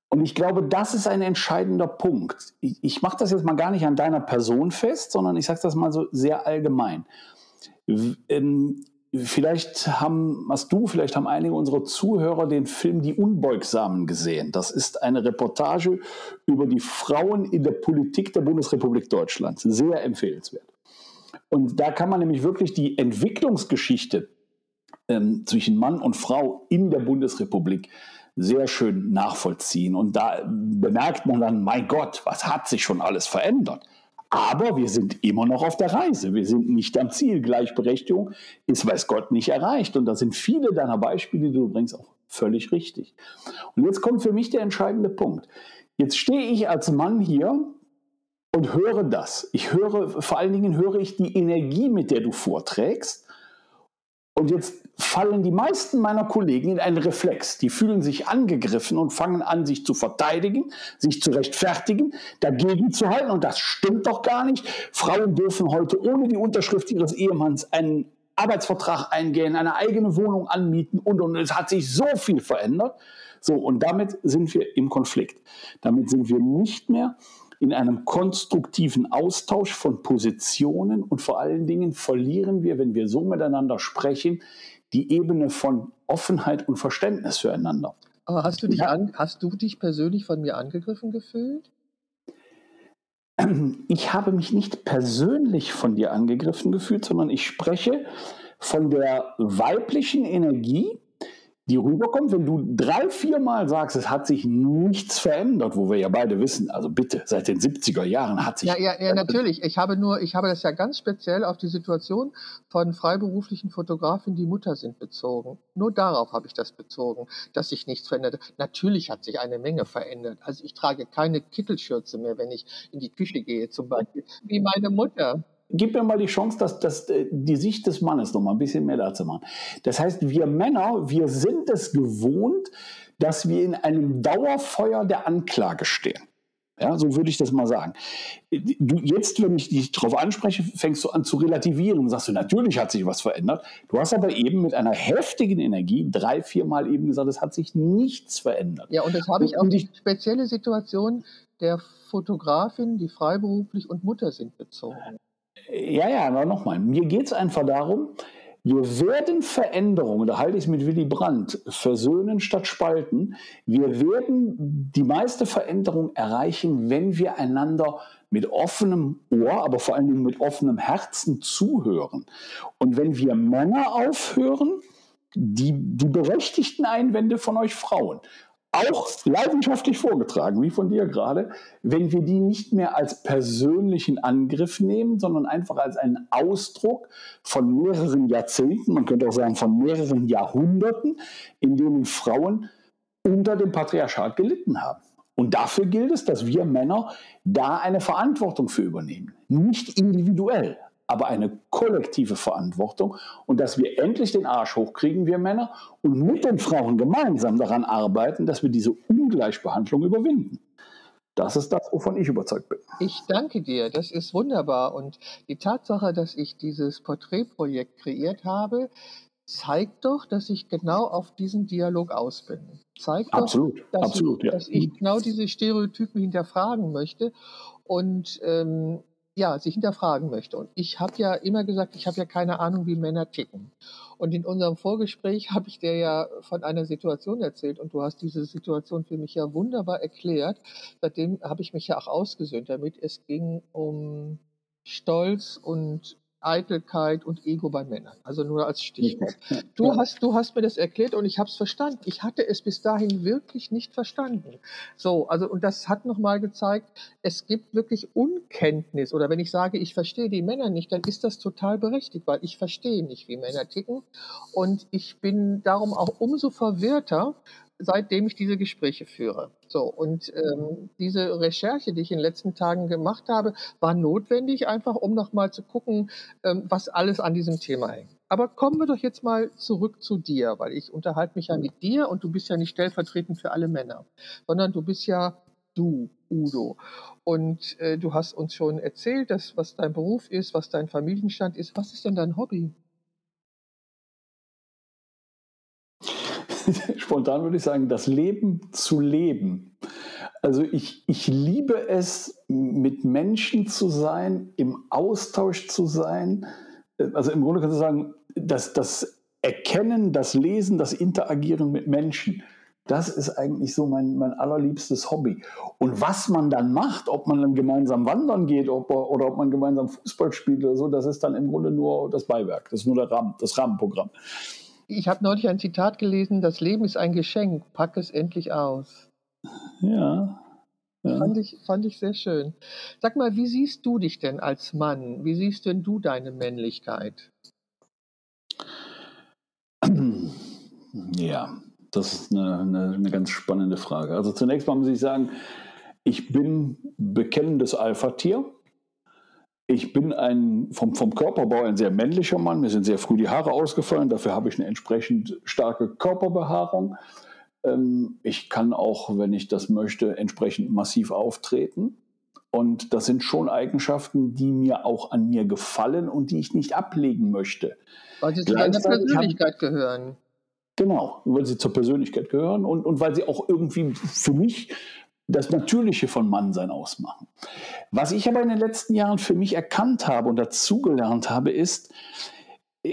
Und ich glaube, das ist ein entscheidender Punkt. Ich, ich mache das jetzt mal gar nicht an deiner Person fest, sondern ich sage das mal so sehr allgemein. Ähm, Vielleicht haben, hast du, vielleicht haben einige unserer Zuhörer den Film Die Unbeugsamen gesehen. Das ist eine Reportage über die Frauen in der Politik der Bundesrepublik Deutschland. Sehr empfehlenswert. Und da kann man nämlich wirklich die Entwicklungsgeschichte ähm, zwischen Mann und Frau in der Bundesrepublik sehr schön nachvollziehen. Und da bemerkt man dann, mein Gott, was hat sich schon alles verändert? Aber wir sind immer noch auf der Reise. Wir sind nicht am Ziel. Gleichberechtigung ist, weiß Gott, nicht erreicht. Und da sind viele deiner Beispiele, die du bringst, auch völlig richtig. Und jetzt kommt für mich der entscheidende Punkt. Jetzt stehe ich als Mann hier und höre das. Ich höre, vor allen Dingen höre ich die Energie, mit der du vorträgst. Und jetzt fallen die meisten meiner Kollegen in einen Reflex. Die fühlen sich angegriffen und fangen an, sich zu verteidigen, sich zu rechtfertigen, dagegen zu halten. Und das stimmt doch gar nicht. Frauen dürfen heute ohne die Unterschrift ihres Ehemanns einen Arbeitsvertrag eingehen, eine eigene Wohnung anmieten und, und es hat sich so viel verändert. So, und damit sind wir im Konflikt. Damit sind wir nicht mehr in einem konstruktiven Austausch von Positionen und vor allen Dingen verlieren wir, wenn wir so miteinander sprechen, die Ebene von Offenheit und Verständnis füreinander. Aber hast du dich, ja. an, hast du dich persönlich von mir angegriffen gefühlt? Ich habe mich nicht persönlich von dir angegriffen gefühlt, sondern ich spreche von der weiblichen Energie, die rüberkommt, wenn du drei, vier Mal sagst, es hat sich nichts verändert, wo wir ja beide wissen, also bitte, seit den 70er Jahren hat sich. Ja, ja, ja, natürlich. Ich habe nur, ich habe das ja ganz speziell auf die Situation von freiberuflichen Fotografen, die Mutter sind, bezogen. Nur darauf habe ich das bezogen, dass sich nichts verändert. Natürlich hat sich eine Menge verändert. Also ich trage keine Kittelschürze mehr, wenn ich in die Küche gehe, zum Beispiel, wie meine Mutter gib mir mal die Chance, dass, dass äh, die Sicht des Mannes noch mal ein bisschen mehr dazu machen. Das heißt, wir Männer, wir sind es gewohnt, dass wir in einem Dauerfeuer der Anklage stehen. Ja, so würde ich das mal sagen. Du, jetzt, wenn ich dich darauf anspreche, fängst du an zu relativieren und sagst du, natürlich hat sich was verändert. Du hast aber eben mit einer heftigen Energie drei, vier Mal eben gesagt, es hat sich nichts verändert. Ja, und das habe ich auf die spezielle Situation der Fotografin, die freiberuflich und Mutter sind, bezogen. Ja, ja, aber nochmal. Mir geht es einfach darum, wir werden Veränderungen, da halte ich es mit Willy Brandt, versöhnen statt spalten. Wir werden die meiste Veränderung erreichen, wenn wir einander mit offenem Ohr, aber vor allen Dingen mit offenem Herzen zuhören. Und wenn wir Männer aufhören, die, die berechtigten Einwände von euch Frauen auch leidenschaftlich vorgetragen, wie von dir gerade, wenn wir die nicht mehr als persönlichen Angriff nehmen, sondern einfach als einen Ausdruck von mehreren Jahrzehnten, man könnte auch sagen von mehreren Jahrhunderten, in denen Frauen unter dem Patriarchat gelitten haben. Und dafür gilt es, dass wir Männer da eine Verantwortung für übernehmen. Nicht individuell, aber eine kollektive Verantwortung und dass wir endlich den Arsch hochkriegen, wir Männer, und mit den Frauen gemeinsam daran arbeiten, dass wir diese Ungleichbehandlung überwinden. Das ist das, wovon ich überzeugt bin. Ich danke dir, das ist wunderbar. Und die Tatsache, dass ich dieses Porträtprojekt kreiert habe, zeigt doch, dass ich genau auf diesen Dialog aus bin. Zeigt absolut, doch, dass, absolut, ich, ja. dass ich genau diese Stereotypen hinterfragen möchte. Und ähm, ja, sich hinterfragen möchte. Und ich habe ja immer gesagt, ich habe ja keine Ahnung, wie Männer ticken. Und in unserem Vorgespräch habe ich dir ja von einer Situation erzählt und du hast diese Situation für mich ja wunderbar erklärt. Seitdem habe ich mich ja auch ausgesöhnt damit. Es ging um Stolz und Eitelkeit und Ego bei Männern. Also nur als Stichwort. Du hast, du hast mir das erklärt und ich habe es verstanden. Ich hatte es bis dahin wirklich nicht verstanden. So, also und das hat nochmal gezeigt, es gibt wirklich Unkenntnis. Oder wenn ich sage, ich verstehe die Männer nicht, dann ist das total berechtigt, weil ich verstehe nicht, wie Männer ticken. Und ich bin darum auch umso verwirrter, seitdem ich diese Gespräche führe. So, und ähm, diese Recherche, die ich in den letzten Tagen gemacht habe, war notwendig, einfach um nochmal zu gucken, ähm, was alles an diesem Thema hängt. Aber kommen wir doch jetzt mal zurück zu dir, weil ich unterhalte mich ja mit dir und du bist ja nicht stellvertretend für alle Männer, sondern du bist ja du, Udo. Und äh, du hast uns schon erzählt, dass, was dein Beruf ist, was dein Familienstand ist. Was ist denn dein Hobby? spontan würde ich sagen, das Leben zu leben. Also ich, ich liebe es, mit Menschen zu sein, im Austausch zu sein. Also im Grunde kannst du sagen, dass das Erkennen, das Lesen, das Interagieren mit Menschen, das ist eigentlich so mein, mein allerliebstes Hobby. Und was man dann macht, ob man dann gemeinsam wandern geht ob, oder ob man gemeinsam Fußball spielt oder so, das ist dann im Grunde nur das Beiwerk, das ist nur der Rahmen, das Rahmenprogramm. Ich habe neulich ein Zitat gelesen, das Leben ist ein Geschenk, pack es endlich aus. Ja. ja. Fand, ich, fand ich sehr schön. Sag mal, wie siehst du dich denn als Mann? Wie siehst denn du deine Männlichkeit? Ja, das ist eine, eine, eine ganz spannende Frage. Also zunächst mal muss ich sagen, ich bin bekennendes Alpha-Tier. Ich bin ein, vom, vom Körperbau ein sehr männlicher Mann. Mir sind sehr früh die Haare ausgefallen. Dafür habe ich eine entsprechend starke Körperbehaarung. Ähm, ich kann auch, wenn ich das möchte, entsprechend massiv auftreten. Und das sind schon Eigenschaften, die mir auch an mir gefallen und die ich nicht ablegen möchte. Weil sie zu deiner Persönlichkeit haben, gehören. Genau, weil sie zur Persönlichkeit gehören und, und weil sie auch irgendwie für mich das Natürliche von Mannsein ausmachen. Was ich aber in den letzten Jahren für mich erkannt habe und dazugelernt habe, ist,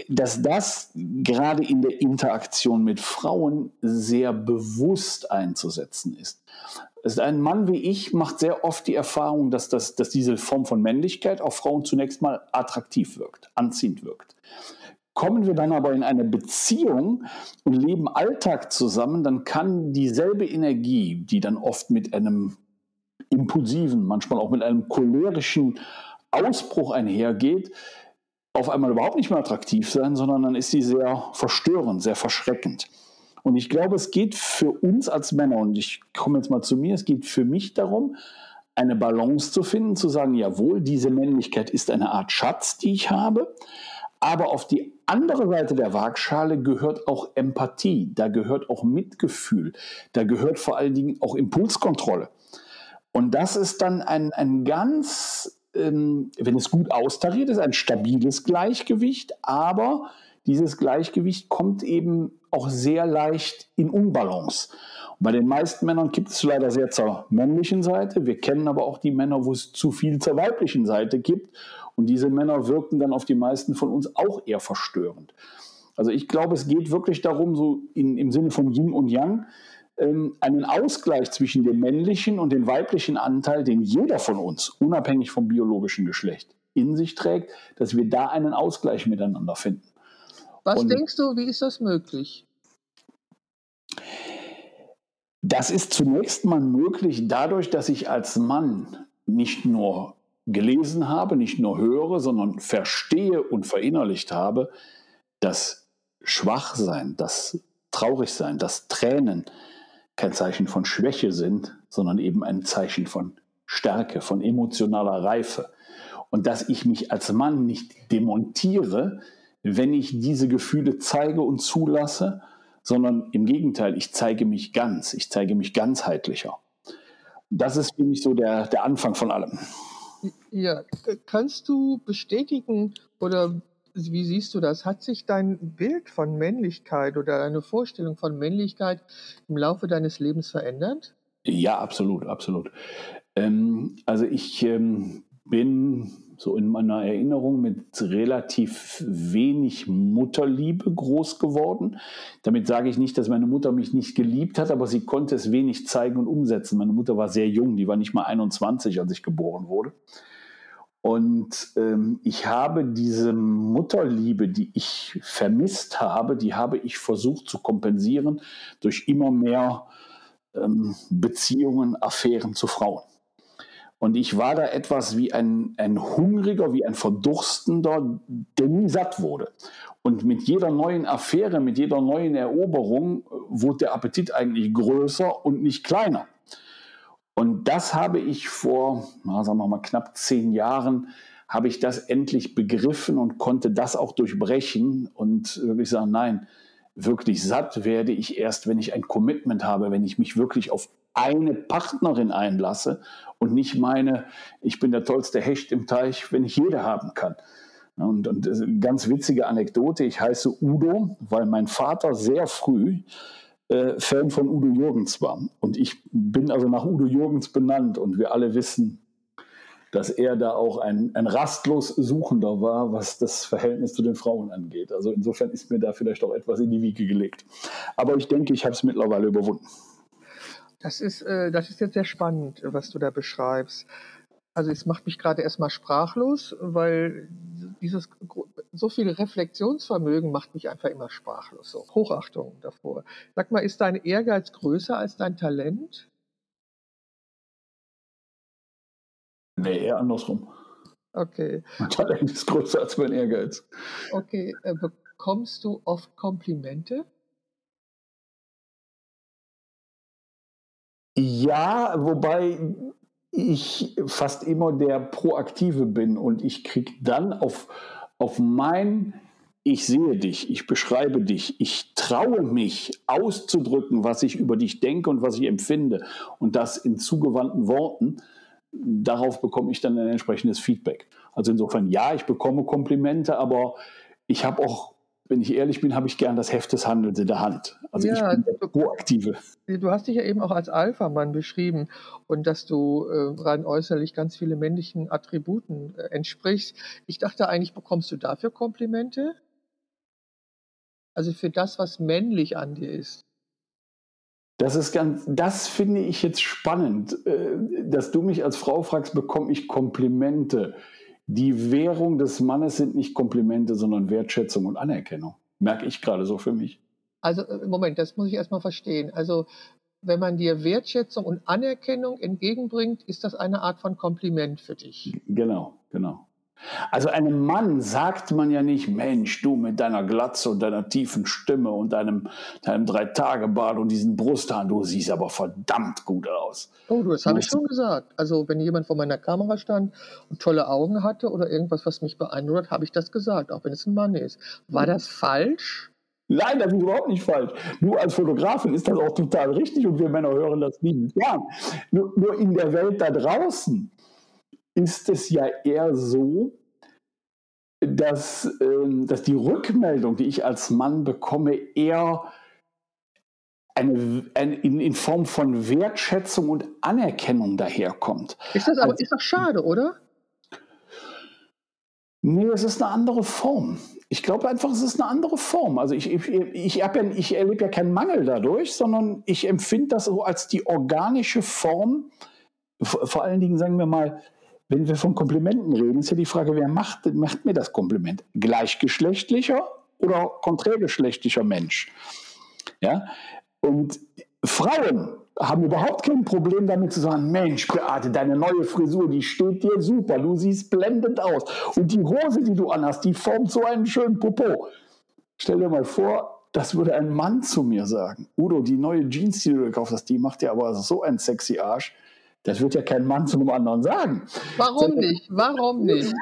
dass das gerade in der Interaktion mit Frauen sehr bewusst einzusetzen ist. ein Mann wie ich macht sehr oft die Erfahrung, dass, das, dass diese Form von Männlichkeit auf Frauen zunächst mal attraktiv wirkt, anziehend wirkt. Kommen wir dann aber in eine Beziehung und leben Alltag zusammen, dann kann dieselbe Energie, die dann oft mit einem impulsiven, manchmal auch mit einem cholerischen Ausbruch einhergeht, auf einmal überhaupt nicht mehr attraktiv sein, sondern dann ist sie sehr verstörend, sehr verschreckend. Und ich glaube, es geht für uns als Männer, und ich komme jetzt mal zu mir, es geht für mich darum, eine Balance zu finden, zu sagen, jawohl, diese Männlichkeit ist eine Art Schatz, die ich habe, aber auf die andere Seite der Waagschale gehört auch Empathie, da gehört auch Mitgefühl, da gehört vor allen Dingen auch Impulskontrolle. Und das ist dann ein, ein ganz, ähm, wenn es gut austariert ist, ein stabiles Gleichgewicht, aber dieses Gleichgewicht kommt eben auch sehr leicht in Unbalance. Und bei den meisten Männern gibt es leider sehr zur männlichen Seite. Wir kennen aber auch die Männer, wo es zu viel zur weiblichen Seite gibt. Und diese Männer wirken dann auf die meisten von uns auch eher verstörend. Also ich glaube, es geht wirklich darum, so in, im Sinne von Yin und Yang, ähm, einen Ausgleich zwischen dem männlichen und dem weiblichen Anteil, den jeder von uns, unabhängig vom biologischen Geschlecht, in sich trägt, dass wir da einen Ausgleich miteinander finden. Was und denkst du, wie ist das möglich? Das ist zunächst mal möglich dadurch, dass ich als Mann nicht nur gelesen habe, nicht nur höre, sondern verstehe und verinnerlicht habe, dass Schwachsein, das Traurigsein, das Tränen kein Zeichen von Schwäche sind, sondern eben ein Zeichen von Stärke, von emotionaler Reife. Und dass ich mich als Mann nicht demontiere, wenn ich diese Gefühle zeige und zulasse, sondern im Gegenteil, ich zeige mich ganz, ich zeige mich ganzheitlicher. Das ist für mich so der, der Anfang von allem. Ja, kannst du bestätigen oder wie siehst du das? Hat sich dein Bild von Männlichkeit oder deine Vorstellung von Männlichkeit im Laufe deines Lebens verändert? Ja, absolut, absolut. Ähm, also ich ähm, bin so in meiner Erinnerung mit relativ wenig Mutterliebe groß geworden. Damit sage ich nicht, dass meine Mutter mich nicht geliebt hat, aber sie konnte es wenig zeigen und umsetzen. Meine Mutter war sehr jung, die war nicht mal 21, als ich geboren wurde. Und ähm, ich habe diese Mutterliebe, die ich vermisst habe, die habe ich versucht zu kompensieren durch immer mehr ähm, Beziehungen, Affären zu Frauen. Und ich war da etwas wie ein, ein Hungriger, wie ein Verdurstender, der nie satt wurde. Und mit jeder neuen Affäre, mit jeder neuen Eroberung äh, wurde der Appetit eigentlich größer und nicht kleiner. Und das habe ich vor, na, sagen wir mal, knapp zehn Jahren, habe ich das endlich begriffen und konnte das auch durchbrechen und wirklich sagen, nein, wirklich satt werde ich erst, wenn ich ein Commitment habe, wenn ich mich wirklich auf eine Partnerin einlasse und nicht meine, ich bin der tollste Hecht im Teich, wenn ich jede haben kann. Und, und ganz witzige Anekdote, ich heiße Udo, weil mein Vater sehr früh äh, Fan von Udo Jürgens war. Und ich bin also nach Udo Jürgens benannt und wir alle wissen, dass er da auch ein, ein rastlos Suchender war, was das Verhältnis zu den Frauen angeht. Also insofern ist mir da vielleicht auch etwas in die Wiege gelegt. Aber ich denke, ich habe es mittlerweile überwunden. Das ist, äh, das ist jetzt sehr spannend, was du da beschreibst. Also es macht mich gerade erstmal sprachlos, weil dieses so viel Reflexionsvermögen macht mich einfach immer sprachlos. So. Hochachtung davor. Sag mal, ist dein Ehrgeiz größer als dein Talent? Nee, eher andersrum. Okay. Mein Talent ist größer als mein Ehrgeiz. Okay. Äh, bekommst du oft Komplimente? Ja, wobei ich fast immer der Proaktive bin und ich kriege dann auf, auf mein ich sehe dich, ich beschreibe dich, ich traue mich auszudrücken, was ich über dich denke und was ich empfinde und das in zugewandten Worten, darauf bekomme ich dann ein entsprechendes Feedback. Also insofern, ja, ich bekomme Komplimente, aber ich habe auch wenn ich ehrlich bin, habe ich gern das Heft des Handels in der Hand. Also ja, ich bin der Proaktive. Du hast dich ja eben auch als Alpha-Mann beschrieben und dass du äh, rein äußerlich ganz viele männlichen Attributen äh, entsprichst. Ich dachte eigentlich, bekommst du dafür Komplimente? Also für das, was männlich an dir ist. Das ist ganz, das finde ich jetzt spannend, äh, dass du mich als Frau fragst, bekomme ich Komplimente? Die Währung des Mannes sind nicht Komplimente, sondern Wertschätzung und Anerkennung. Merke ich gerade so für mich. Also, äh, Moment, das muss ich erstmal verstehen. Also, wenn man dir Wertschätzung und Anerkennung entgegenbringt, ist das eine Art von Kompliment für dich. Genau, genau. Also einem Mann sagt man ja nicht, Mensch, du mit deiner Glatze und deiner tiefen Stimme und deinem, deinem Drei-Tage-Bart und diesen Brusthaaren, du siehst aber verdammt gut aus. Oh, das habe ich schon gesagt. Also wenn jemand vor meiner Kamera stand und tolle Augen hatte oder irgendwas, was mich beeindruckt, habe ich das gesagt, auch wenn es ein Mann ist. War das falsch? Nein, das ist überhaupt nicht falsch. Nur als Fotografin ist das auch total richtig und wir Männer hören das liebend gern. Nur, nur in der Welt da draußen ist es ja eher so, dass, ähm, dass die Rückmeldung, die ich als Mann bekomme, eher eine, eine in, in, Form von Wertschätzung und Anerkennung daherkommt. Ist das aber also, ist doch schade, oder? Nee, es ist eine andere Form. Ich glaube einfach, es ist eine andere Form. Also ich, ich, ich, ja, ich erlebe ja keinen Mangel dadurch, sondern ich empfinde das so als die organische Form, vor allen Dingen, sagen wir mal, wenn wir von Komplimenten reden, ist ja die Frage, wer macht, macht mir das Kompliment? Gleichgeschlechtlicher oder konträrgeschlechtlicher Mensch? Ja? Und Frauen haben überhaupt kein Problem damit zu sagen, Mensch, Beate, deine neue Frisur, die steht dir super, du siehst blendend aus. Und die Hose, die du anhast, die formt so einen schönen Popo. Stell dir mal vor, das würde ein Mann zu mir sagen. Udo, die neue Jeans, die du gekauft hast, die macht dir aber so einen sexy Arsch. Das wird ja kein Mann zu einem anderen sagen. Warum nicht? Warum nicht?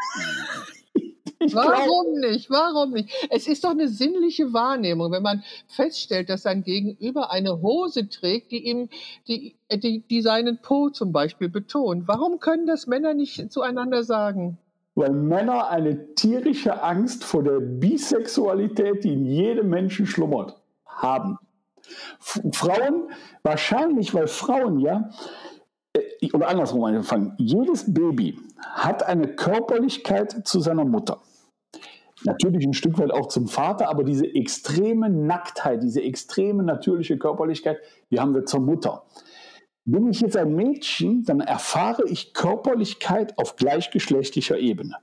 Warum nicht? Warum nicht? Es ist doch eine sinnliche Wahrnehmung, wenn man feststellt, dass sein Gegenüber eine Hose trägt, die ihm die, die, die seinen Po zum Beispiel betont. Warum können das Männer nicht zueinander sagen? Weil Männer eine tierische Angst vor der Bisexualität, die in jedem Menschen schlummert, haben. Frauen, wahrscheinlich, weil Frauen ja oder andersrum angefangen, jedes Baby hat eine Körperlichkeit zu seiner Mutter. Natürlich ein Stück weit auch zum Vater, aber diese extreme Nacktheit, diese extreme natürliche Körperlichkeit, die haben wir zur Mutter. Bin ich jetzt ein Mädchen, dann erfahre ich Körperlichkeit auf gleichgeschlechtlicher Ebene.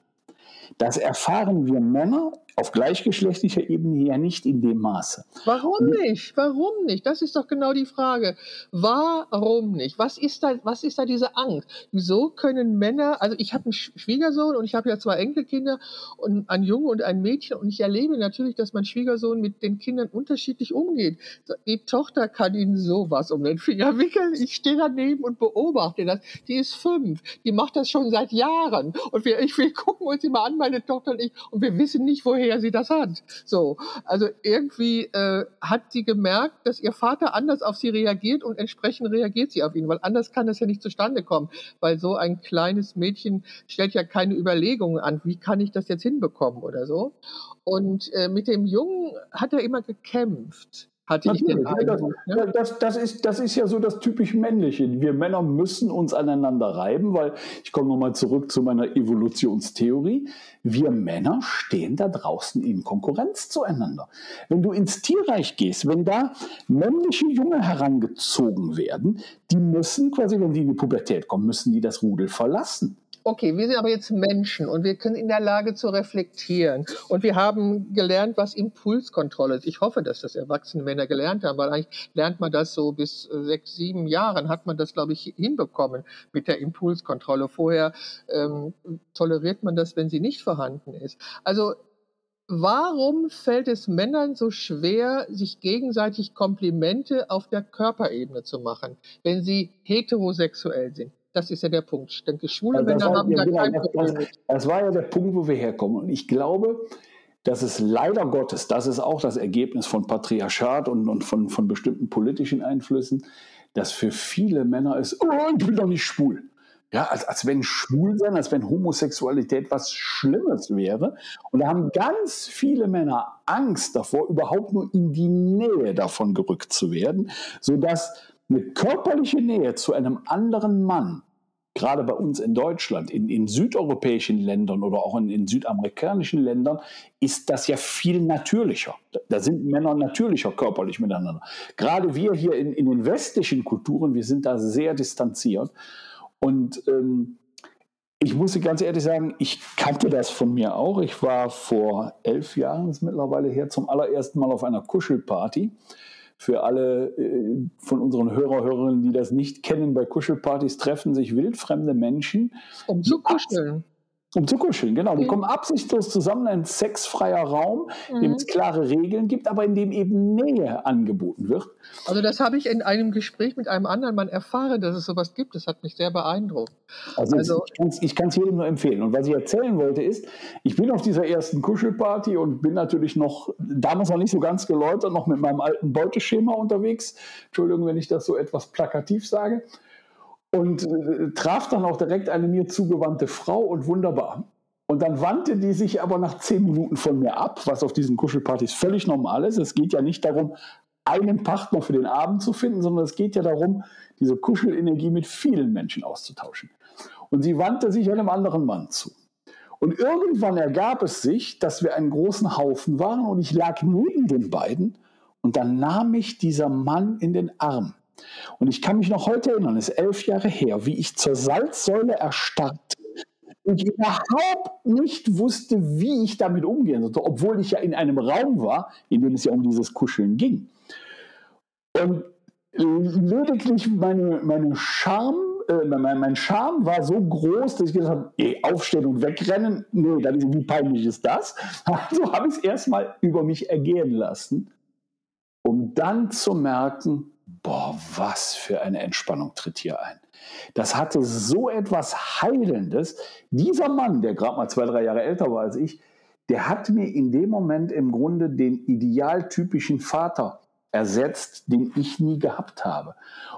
Das erfahren wir Männer auf gleichgeschlechtlicher Ebene ja nicht in dem Maße. Warum nicht? Warum nicht? Das ist doch genau die Frage. Warum nicht? Was ist da, was ist da diese Angst? Wieso können Männer, also ich habe einen Schwiegersohn und ich habe ja zwei Enkelkinder und ein Junge und ein Mädchen und ich erlebe natürlich, dass mein Schwiegersohn mit den Kindern unterschiedlich umgeht. Die Tochter kann ihn sowas um den Finger wickeln. Ich stehe daneben und beobachte das. Die ist fünf. Die macht das schon seit Jahren. Und wir, ich, wir gucken uns immer an, meine Tochter und ich, und wir wissen nicht, woher woher sie das hat. So, also irgendwie äh, hat sie gemerkt, dass ihr Vater anders auf sie reagiert und entsprechend reagiert sie auf ihn, weil anders kann das ja nicht zustande kommen, weil so ein kleines Mädchen stellt ja keine Überlegungen an, wie kann ich das jetzt hinbekommen oder so. Und äh, mit dem Jungen hat er immer gekämpft hatte Natürlich, ich den Eindruck. Das, ne? das, das, ist, das ist ja so das typisch Männliche. Wir Männer müssen uns aneinander reiben, weil ich komme nochmal zurück zu meiner Evolutionstheorie. Wir Männer stehen da draußen in Konkurrenz zueinander. Wenn du ins Tierreich gehst, wenn da männliche Junge herangezogen werden, die müssen quasi, wenn die in die Pubertät kommen, müssen die das Rudel verlassen. Okay, wir sind aber jetzt Menschen und wir können in der Lage zu reflektieren. Und wir haben gelernt, was Impulskontrolle ist. Ich hoffe, dass das erwachsene Männer gelernt haben, weil eigentlich lernt man das so bis äh, sechs, sieben Jahren, hat man das, glaube ich, hinbekommen mit der Impulskontrolle. Vorher ähm, toleriert man das, wenn sie nicht vorhanden ist. Also Warum fällt es Männern so schwer, sich gegenseitig Komplimente auf der Körperebene zu machen, wenn sie heterosexuell sind? Das ist ja der Punkt. Ich denke, schwule Männer war, haben ja, da genau, kein Problem das, das war ja der Punkt, wo wir herkommen. Und ich glaube, dass es leider Gottes, das ist auch das Ergebnis von Patriarchat und, und von, von bestimmten politischen Einflüssen, dass für viele Männer ist, oh, ich bin doch nicht schwul. Ja, als, als wenn schwul sein, als wenn Homosexualität was Schlimmes wäre. Und da haben ganz viele Männer Angst davor, überhaupt nur in die Nähe davon gerückt zu werden, sodass eine körperliche Nähe zu einem anderen Mann, gerade bei uns in Deutschland, in, in südeuropäischen Ländern oder auch in, in, südamerikanischen Ländern, ist das ja viel natürlicher. Da sind Männer natürlicher körperlich miteinander. Gerade wir hier in, in den westlichen Kulturen, wir sind da sehr distanziert. Und ähm, ich muss ganz ehrlich sagen, ich kannte das von mir auch. Ich war vor elf Jahren, ist mittlerweile her, zum allerersten Mal auf einer Kuschelparty. Für alle äh, von unseren Hörer, Hörerinnen, die das nicht kennen, bei Kuschelpartys treffen sich wildfremde Menschen. Um zu kuscheln. Um zu kuscheln, genau. Die mhm. kommen absichtslos zusammen, ein sexfreier Raum, in mhm. dem es klare Regeln gibt, aber in dem eben Nähe angeboten wird. Also das habe ich in einem Gespräch mit einem anderen Mann erfahren, dass es sowas gibt. Das hat mich sehr beeindruckt. Also, also ich kann es jedem nur empfehlen. Und was ich erzählen wollte ist, ich bin auf dieser ersten Kuschelparty und bin natürlich noch, damals noch nicht so ganz geläutert, noch mit meinem alten Beuteschema unterwegs. Entschuldigung, wenn ich das so etwas plakativ sage und äh, traf dann auch direkt eine mir zugewandte Frau und wunderbar. Und dann wandte die sich aber nach zehn Minuten von mir ab, was auf diesen Kuschelpartys völlig normal ist. Es geht ja nicht darum, einen Partner für den Abend zu finden, sondern es geht ja darum, diese Kuschelenergie mit vielen Menschen auszutauschen. Und sie wandte sich einem anderen Mann zu. Und irgendwann ergab es sich, dass wir einen großen Haufen waren und ich lag neben den beiden und dann nahm mich dieser Mann in den Arm. Und ich kann mich noch heute erinnern, es ist elf Jahre her, wie ich zur Salzsäule erstarrte und überhaupt nicht wusste, wie ich damit umgehen sollte, obwohl ich ja in einem Raum war, in dem es ja um dieses Kuscheln ging. Und lediglich meine, meine Scham, äh, mein, mein Charme war so groß, dass ich gesagt habe, ey, aufstehen und wegrennen, nee, dann, wie peinlich ist das? Also habe ich es erstmal über mich ergehen lassen, um dann zu merken, boah, was für eine Entspannung tritt hier ein. Das hatte so etwas Heilendes. Dieser Mann, der gerade mal zwei, drei Jahre älter war als ich, der hat mir in dem Moment im Grunde den idealtypischen Vater ersetzt, den ich nie gehabt habe.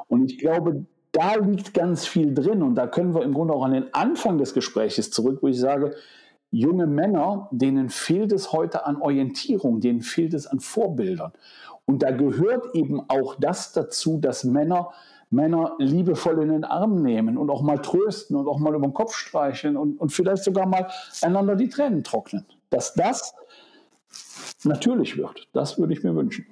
Und ich glaube, da liegt ganz viel drin. Und da können wir im Grunde auch an den Anfang des Gespräches zurück, wo ich sage, junge Männer, denen fehlt es heute an Orientierung, denen fehlt es an Vorbildern. Und da gehört eben auch das dazu, dass Männer Männer liebevoll in den Arm nehmen und auch mal trösten und auch mal über den Kopf streicheln und, und vielleicht sogar mal einander die Tränen trocknen. Dass das natürlich wird, das würde ich mir wünschen.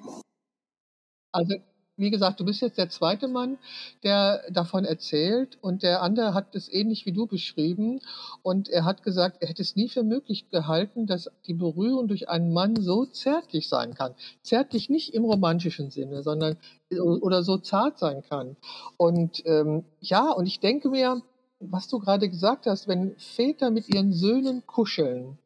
Also wie gesagt, du bist jetzt der zweite Mann, der davon erzählt und der andere hat es ähnlich wie du beschrieben und er hat gesagt, er hätte es nie für möglich gehalten, dass die Berührung durch einen Mann so zärtlich sein kann. Zärtlich nicht im romantischen Sinne, sondern oder so zart sein kann. Und ähm, ja, und ich denke mir, was du gerade gesagt hast, wenn Väter mit ihren Söhnen kuscheln,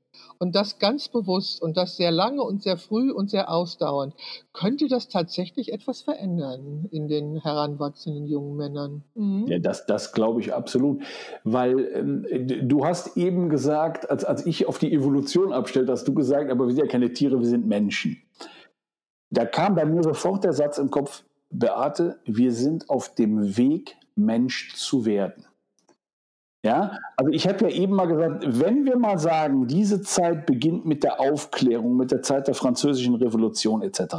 und das ganz bewusst und das sehr lange und sehr früh und sehr ausdauernd, könnte das tatsächlich etwas verändern in den heranwachsenden jungen Männern. Mhm. Ja, das, das glaube ich absolut. Weil ähm, du hast eben gesagt, als, als ich auf die Evolution abstellte, hast du gesagt, aber wir sind ja keine Tiere, wir sind Menschen. Da kam bei mir sofort der Satz im Kopf, Beate, wir sind auf dem Weg, Mensch zu werden. Ja, also ich habe ja eben mal gesagt, wenn wir mal sagen, diese Zeit beginnt mit der Aufklärung, mit der Zeit der französischen Revolution etc.,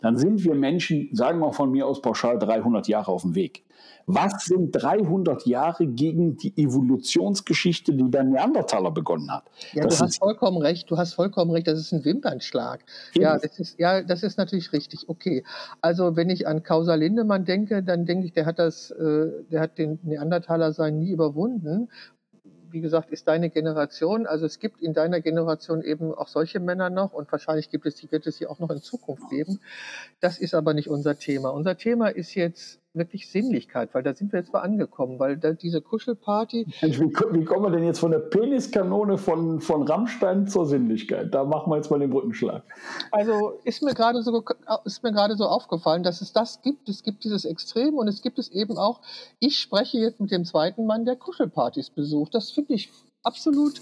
dann sind wir Menschen, sagen wir von mir aus pauschal 300 Jahre auf dem Weg. Was sind 300 Jahre gegen die Evolutionsgeschichte, die beim Neandertaler begonnen hat? Ja, das du hast vollkommen recht. Du hast vollkommen recht. Das ist ein Wimpernschlag. Ja das, ist, ja, das ist natürlich richtig. Okay. Also, wenn ich an Causa Lindemann denke, dann denke ich, der hat das, äh, der hat den Neandertaler sein nie überwunden wie gesagt, ist deine Generation. Also es gibt in deiner Generation eben auch solche Männer noch und wahrscheinlich gibt es die, wird es sie auch noch in Zukunft geben. Das ist aber nicht unser Thema. Unser Thema ist jetzt wirklich Sinnlichkeit, weil da sind wir jetzt mal angekommen, weil da diese Kuschelparty. Wie, wie, kommen wir denn jetzt von der Peniskanone von, von Rammstein zur Sinnlichkeit? Da machen wir jetzt mal den Brückenschlag. Also ist mir gerade so ist mir gerade so aufgefallen, dass es das gibt. Es gibt dieses Extrem und es gibt es eben auch. Ich spreche jetzt mit dem zweiten Mann, der Kuschelpartys besucht. Das finde ich absolut,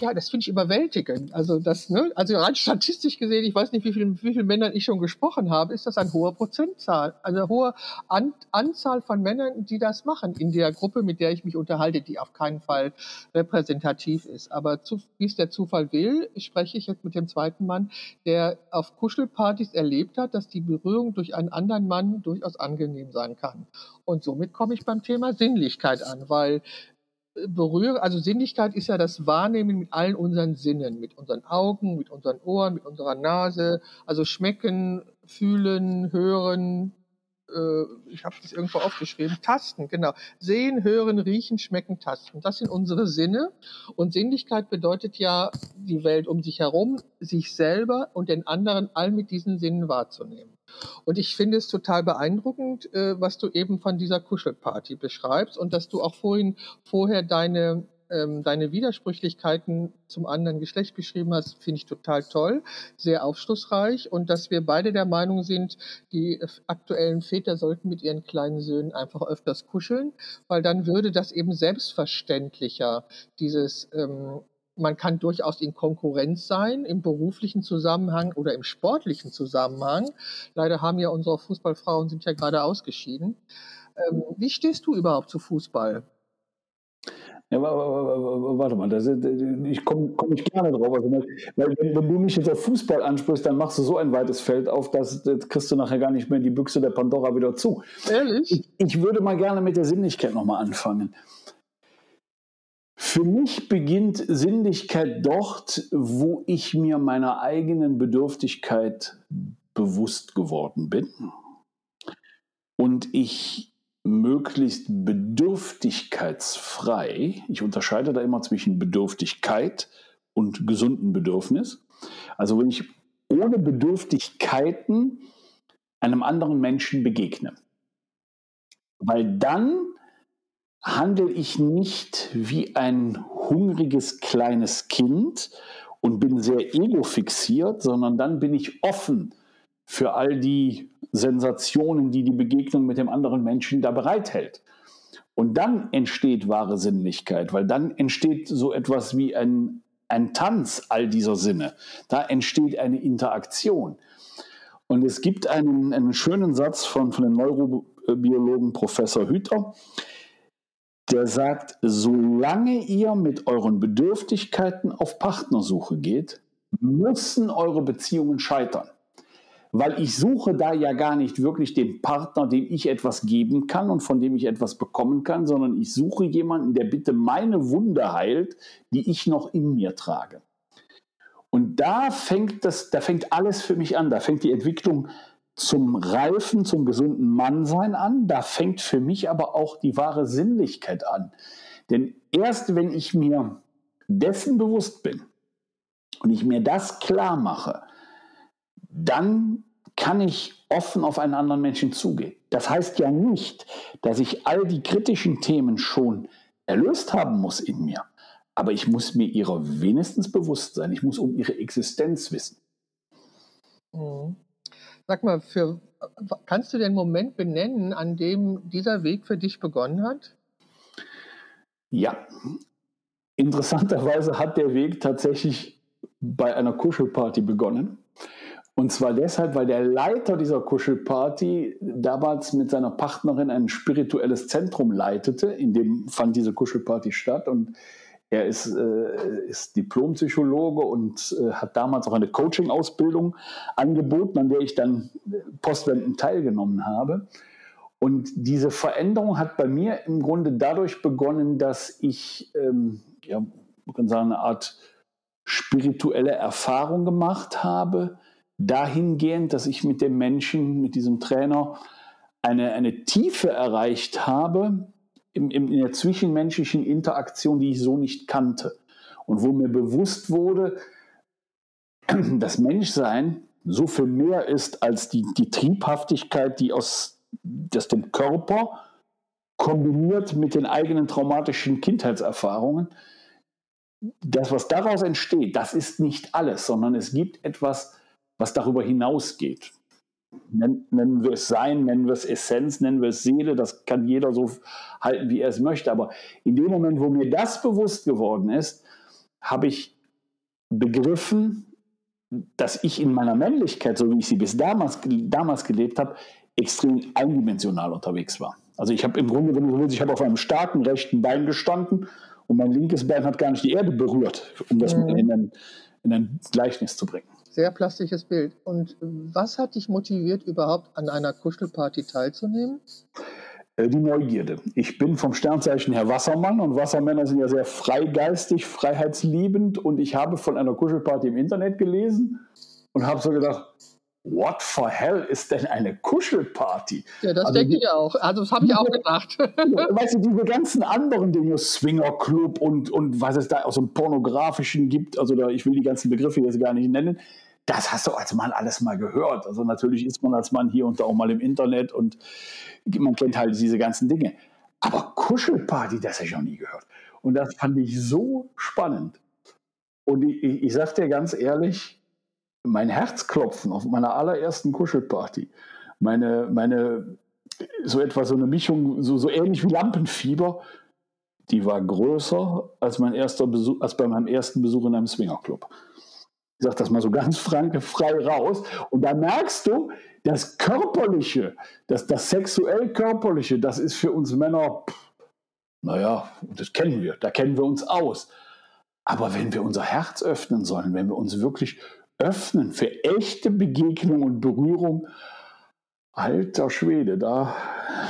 ja, das finde ich überwältigend. Also das, ne, also rein statistisch gesehen, ich weiß nicht, wie viel, wie viele Männern ich schon gesprochen habe, ist das ein hoher Prozentzahl, also eine hohe An Anzahl von Männern, die das machen in der Gruppe, mit der ich mich unterhalte, die auf keinen Fall repräsentativ ist. Aber zu, wie es der Zufall will, spreche ich jetzt mit dem zweiten Mann, der auf Kuschelpartys erlebt hat, dass die Berührung durch einen anderen Mann durchaus angenehm sein kann. Und somit komme ich beim Thema Sinnlichkeit an, weil berühre, also Sinnlichkeit ist ja das Wahrnehmen mit allen unseren Sinnen, mit unseren Augen, mit unseren Ohren, mit unserer Nase, also schmecken, fühlen, hören, äh, ich habe das irgendwo aufgeschrieben, Tasten, genau. Sehen, hören, riechen, schmecken, tasten. Das sind unsere Sinne. Und Sinnlichkeit bedeutet ja, die Welt um sich herum, sich selber und den anderen all mit diesen Sinnen wahrzunehmen. Und ich finde es total beeindruckend, äh, was du eben von dieser Kuschelparty beschreibst und dass du auch vorhin vorher deine ähm, deine Widersprüchlichkeiten zum anderen Geschlecht beschrieben hast, finde ich total toll, sehr aufschlussreich und dass wir beide der Meinung sind, die aktuellen Väter sollten mit ihren kleinen Söhnen einfach öfters kuscheln, weil dann würde das eben selbstverständlicher dieses ähm, man kann durchaus in Konkurrenz sein, im beruflichen Zusammenhang oder im sportlichen Zusammenhang. Leider haben ja unsere Fußballfrauen sind ja gerade ausgeschieden. Ähm, wie stehst du überhaupt zu Fußball? Ja, warte mal, das, ich komme komm ich gerne drauf. Also, weil, wenn, du mich jetzt auf Fußball ansprichst, dann machst du so ein weites Feld auf, dass das kriegst du nachher gar nicht mehr in die Büchse der Pandora wieder zu. Ehrlich? Ich, ich würde mal gerne mit der Sinnlichkeit nochmal anfangen. Für mich beginnt Sinnlichkeit dort, wo ich mir meiner eigenen Bedürftigkeit bewusst geworden bin. Und ich möglichst bedürftigkeitsfrei, ich unterscheide da immer zwischen Bedürftigkeit und gesunden Bedürfnis, also wenn ich ohne Bedürftigkeiten einem anderen Menschen begegne, weil dann handle ich nicht wie ein hungriges kleines Kind und bin sehr ego-fixiert, sondern dann bin ich offen für all die Sensationen, die die Begegnung mit dem anderen Menschen da bereithält. Und dann entsteht wahre Sinnlichkeit, weil dann entsteht so etwas wie ein, ein Tanz all dieser Sinne. Da entsteht eine Interaktion. Und es gibt einen, einen schönen Satz von, von dem Neurobiologen Professor Hüter, der sagt, solange ihr mit euren Bedürftigkeiten auf Partnersuche geht, müssen eure Beziehungen scheitern. Weil ich suche da ja gar nicht wirklich den Partner, dem ich etwas geben kann und von dem ich etwas bekommen kann, sondern ich suche jemanden, der bitte meine Wunde heilt, die ich noch in mir trage. Und da fängt das, da fängt alles für mich an. Da fängt die Entwicklung zum reifen, zum gesunden Mannsein an. Da fängt für mich aber auch die wahre Sinnlichkeit an. Denn erst wenn ich mir dessen bewusst bin und ich mir das klar mache, dann kann ich offen auf einen anderen Menschen zugehen. Das heißt ja nicht, dass ich all die kritischen Themen schon erlöst haben muss in mir. Aber ich muss mir ihrer wenigstens bewusst sein. Ich muss um ihre Existenz wissen. Mhm. Sag mal, für, kannst du den Moment benennen, an dem dieser Weg für dich begonnen hat? Ja, interessanterweise hat der Weg tatsächlich bei einer Kuschelparty begonnen. Und zwar deshalb, weil der Leiter dieser Kuschelparty damals mit seiner Partnerin ein spirituelles Zentrum leitete, in dem fand diese Kuschelparty statt. Und er ist, äh, ist Diplompsychologe und äh, hat damals auch eine Coaching-Ausbildung angeboten, an der ich dann postwendend teilgenommen habe. Und diese Veränderung hat bei mir im Grunde dadurch begonnen, dass ich, ähm, ja, man kann sagen, eine Art spirituelle Erfahrung gemacht habe, dahingehend, dass ich mit dem Menschen, mit diesem Trainer, eine, eine Tiefe erreicht habe, in, in der zwischenmenschlichen Interaktion, die ich so nicht kannte. Und wo mir bewusst wurde, das Menschsein so viel mehr ist als die, die Triebhaftigkeit, die aus das dem Körper kombiniert mit den eigenen traumatischen Kindheitserfahrungen, das, was daraus entsteht, das ist nicht alles, sondern es gibt etwas, was darüber hinausgeht. Nennen wir es Sein, nennen wir es Essenz, nennen wir es Seele, das kann jeder so halten, wie er es möchte. Aber in dem Moment, wo mir das bewusst geworden ist, habe ich begriffen, dass ich in meiner Männlichkeit, so wie ich sie bis damals, damals gelebt habe, extrem eindimensional unterwegs war. Also ich habe im Grunde, wenn du willst, ich habe auf einem starken rechten Bein gestanden und mein linkes Bein hat gar nicht die Erde berührt, um das mhm. in, ein, in ein Gleichnis zu bringen. Sehr plastisches Bild. Und was hat dich motiviert, überhaupt an einer Kuschelparty teilzunehmen? Äh, die Neugierde. Ich bin vom Sternzeichen her Wassermann und Wassermänner sind ja sehr freigeistig, freiheitsliebend und ich habe von einer Kuschelparty im Internet gelesen und habe so gedacht, what for hell ist denn eine Kuschelparty? Ja, das also denke ich auch. Also das habe ich auch gedacht. weißt du, diese ganzen anderen Dinge, Swingerclub und, und was es da aus dem Pornografischen gibt, also da, ich will die ganzen Begriffe jetzt gar nicht nennen, das hast du als Mann alles mal gehört. Also natürlich ist man als Mann hier und da auch mal im Internet und man kennt halt diese ganzen Dinge. Aber Kuschelparty, das habe ich noch nie gehört. Und das fand ich so spannend. Und ich, ich, sage dir ganz ehrlich, mein Herzklopfen auf meiner allerersten Kuschelparty, meine, meine, so etwa so eine Mischung, so, so ähnlich wie Lampenfieber, die war größer als, mein erster Besuch, als bei meinem ersten Besuch in einem Swingerclub. Ich sage das mal so ganz frank, frei raus. Und da merkst du, das Körperliche, das, das sexuell Körperliche, das ist für uns Männer, pff, naja, das kennen wir, da kennen wir uns aus. Aber wenn wir unser Herz öffnen sollen, wenn wir uns wirklich öffnen für echte Begegnung und Berührung, alter Schwede, da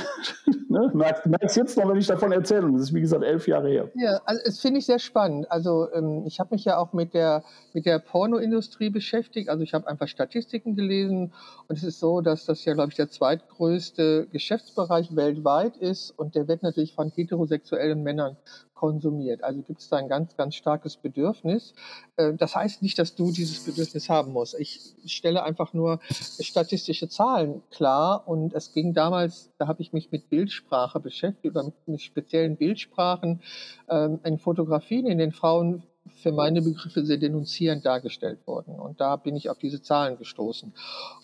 ne, merkst, merkst jetzt noch, wenn ich davon erzähle. das ist, wie gesagt, elf Jahre her. Ja, also, das finde ich sehr spannend. Also ähm, ich habe mich ja auch mit der, mit der Pornoindustrie beschäftigt. Also ich habe einfach Statistiken gelesen und es ist so, dass das ja, glaube ich, der zweitgrößte Geschäftsbereich weltweit ist und der wird natürlich von heterosexuellen Männern konsumiert. Also gibt es da ein ganz, ganz starkes Bedürfnis. Äh, das heißt nicht, dass du dieses Bedürfnis haben musst. Ich stelle einfach nur statistische Zahlen klar und es ging damals, da habe ich mich mit Bildsprache beschäftigt oder mit speziellen Bildsprachen ähm, in Fotografien, in den Frauen für meine Begriffe sehr denunzierend dargestellt wurden. Und da bin ich auf diese Zahlen gestoßen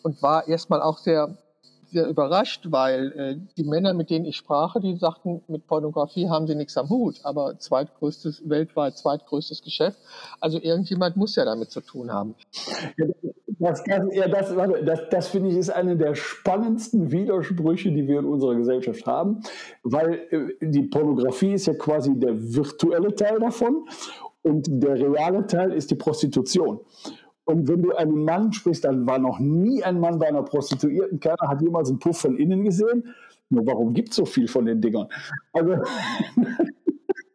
und war erstmal auch sehr sehr überrascht, weil äh, die Männer, mit denen ich sprach, die sagten, mit Pornografie haben sie nichts am Hut, aber zweitgrößtes, weltweit zweitgrößtes Geschäft. Also irgendjemand muss ja damit zu tun haben. Das, das, ja, das, das, das finde ich ist eine der spannendsten Widersprüche, die wir in unserer Gesellschaft haben, weil äh, die Pornografie ist ja quasi der virtuelle Teil davon und der reale Teil ist die Prostitution. Und wenn du einen Mann sprichst, dann war noch nie ein Mann bei einer Prostituierten. Keiner hat jemals einen Puff von innen gesehen. Nur warum gibt es so viel von den Dingern? Also.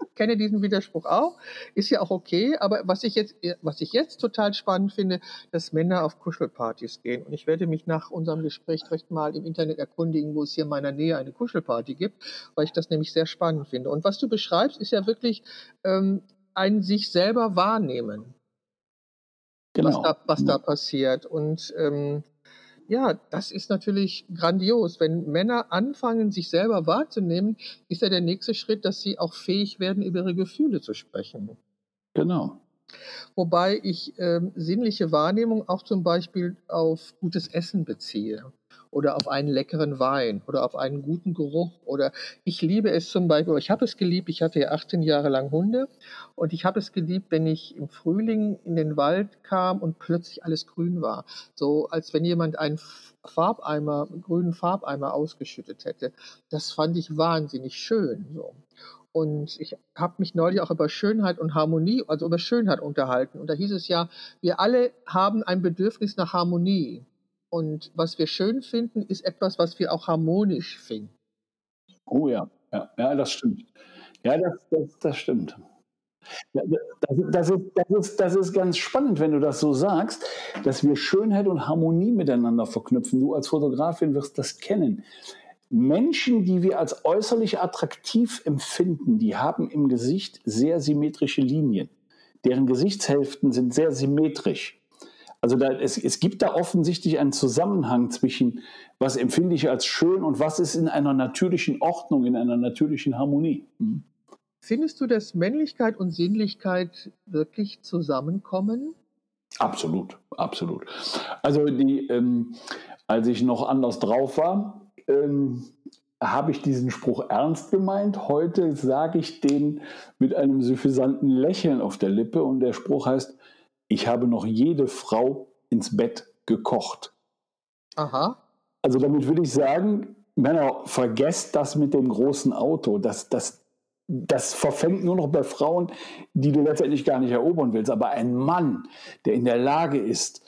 Ich kenne diesen Widerspruch auch, ist ja auch okay, aber was ich jetzt, was ich jetzt total spannend finde, dass Männer auf Kuschelpartys gehen. Und ich werde mich nach unserem Gespräch recht mal im Internet erkundigen, wo es hier in meiner Nähe eine Kuschelparty gibt, weil ich das nämlich sehr spannend finde. Und was du beschreibst, ist ja wirklich ähm, ein sich selber wahrnehmen genau. was, da, was ja. da passiert. Und ähm, ja, das ist natürlich grandios. Wenn Männer anfangen, sich selber wahrzunehmen, ist ja der nächste Schritt, dass sie auch fähig werden, über ihre Gefühle zu sprechen. Genau. Wobei ich ähm, sinnliche Wahrnehmung auch zum Beispiel auf gutes Essen beziehe oder auf einen leckeren Wein oder auf einen guten Geruch oder ich liebe es zum Beispiel, ich habe es geliebt, ich hatte ja 18 Jahre lang Hunde und ich habe es geliebt, wenn ich im Frühling in den Wald kam und plötzlich alles grün war. So als wenn jemand einen Farbeimer, grünen Farbeimer ausgeschüttet hätte. Das fand ich wahnsinnig schön. So. Und ich habe mich neulich auch über Schönheit und Harmonie, also über Schönheit unterhalten. Und da hieß es ja, wir alle haben ein Bedürfnis nach Harmonie. Und was wir schön finden, ist etwas, was wir auch harmonisch finden. Oh ja, ja, ja das stimmt. Ja, das, das, das stimmt. Das, das, ist, das, ist, das ist ganz spannend, wenn du das so sagst, dass wir Schönheit und Harmonie miteinander verknüpfen. Du als Fotografin wirst das kennen. Menschen, die wir als äußerlich attraktiv empfinden, die haben im Gesicht sehr symmetrische Linien. Deren Gesichtshälften sind sehr symmetrisch. Also da, es, es gibt da offensichtlich einen Zusammenhang zwischen, was empfinde ich als schön und was ist in einer natürlichen Ordnung, in einer natürlichen Harmonie. Mhm. Findest du, dass Männlichkeit und Sinnlichkeit wirklich zusammenkommen? Absolut, absolut. Also die, ähm, als ich noch anders drauf war, ähm, habe ich diesen Spruch ernst gemeint. Heute sage ich den mit einem suffisanten Lächeln auf der Lippe und der Spruch heißt, ich habe noch jede Frau ins Bett gekocht. Aha. Also damit würde ich sagen, Männer, vergesst das mit dem großen Auto. Das, das, das verfängt nur noch bei Frauen, die du letztendlich gar nicht erobern willst. Aber ein Mann, der in der Lage ist,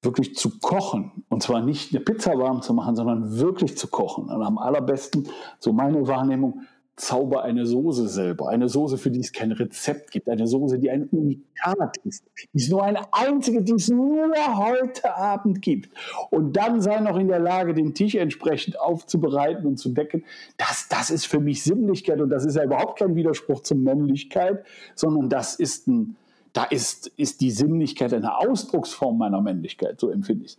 wirklich zu kochen, und zwar nicht eine Pizza warm zu machen, sondern wirklich zu kochen. Und am allerbesten, so meine Wahrnehmung, zauber eine Soße selber. Eine Soße, für die es kein Rezept gibt. Eine Soße, die ein Unikat ist. Die ist nur eine einzige, die es nur heute Abend gibt. Und dann sei noch in der Lage, den Tisch entsprechend aufzubereiten und zu decken. Das, das ist für mich Sinnlichkeit. Und das ist ja überhaupt kein Widerspruch zur Männlichkeit, sondern das ist ein, da ist, ist die Sinnlichkeit eine Ausdrucksform meiner Männlichkeit. So empfinde ich es.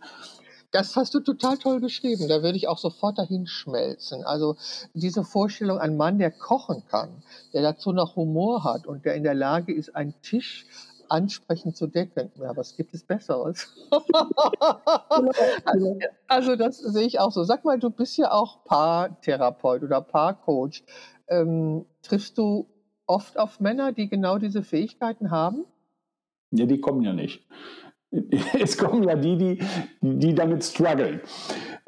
Das hast du total toll beschrieben. Da würde ich auch sofort dahin schmelzen. Also diese Vorstellung, ein Mann, der kochen kann, der dazu noch Humor hat und der in der Lage ist, einen Tisch ansprechend zu decken. Ja, was gibt es Besseres? also, also, das sehe ich auch so. Sag mal, du bist ja auch Paartherapeut oder Paarcoach. Ähm, triffst du oft auf Männer, die genau diese Fähigkeiten haben? Ja, die kommen ja nicht. Es kommen ja die, die, die damit strugglen.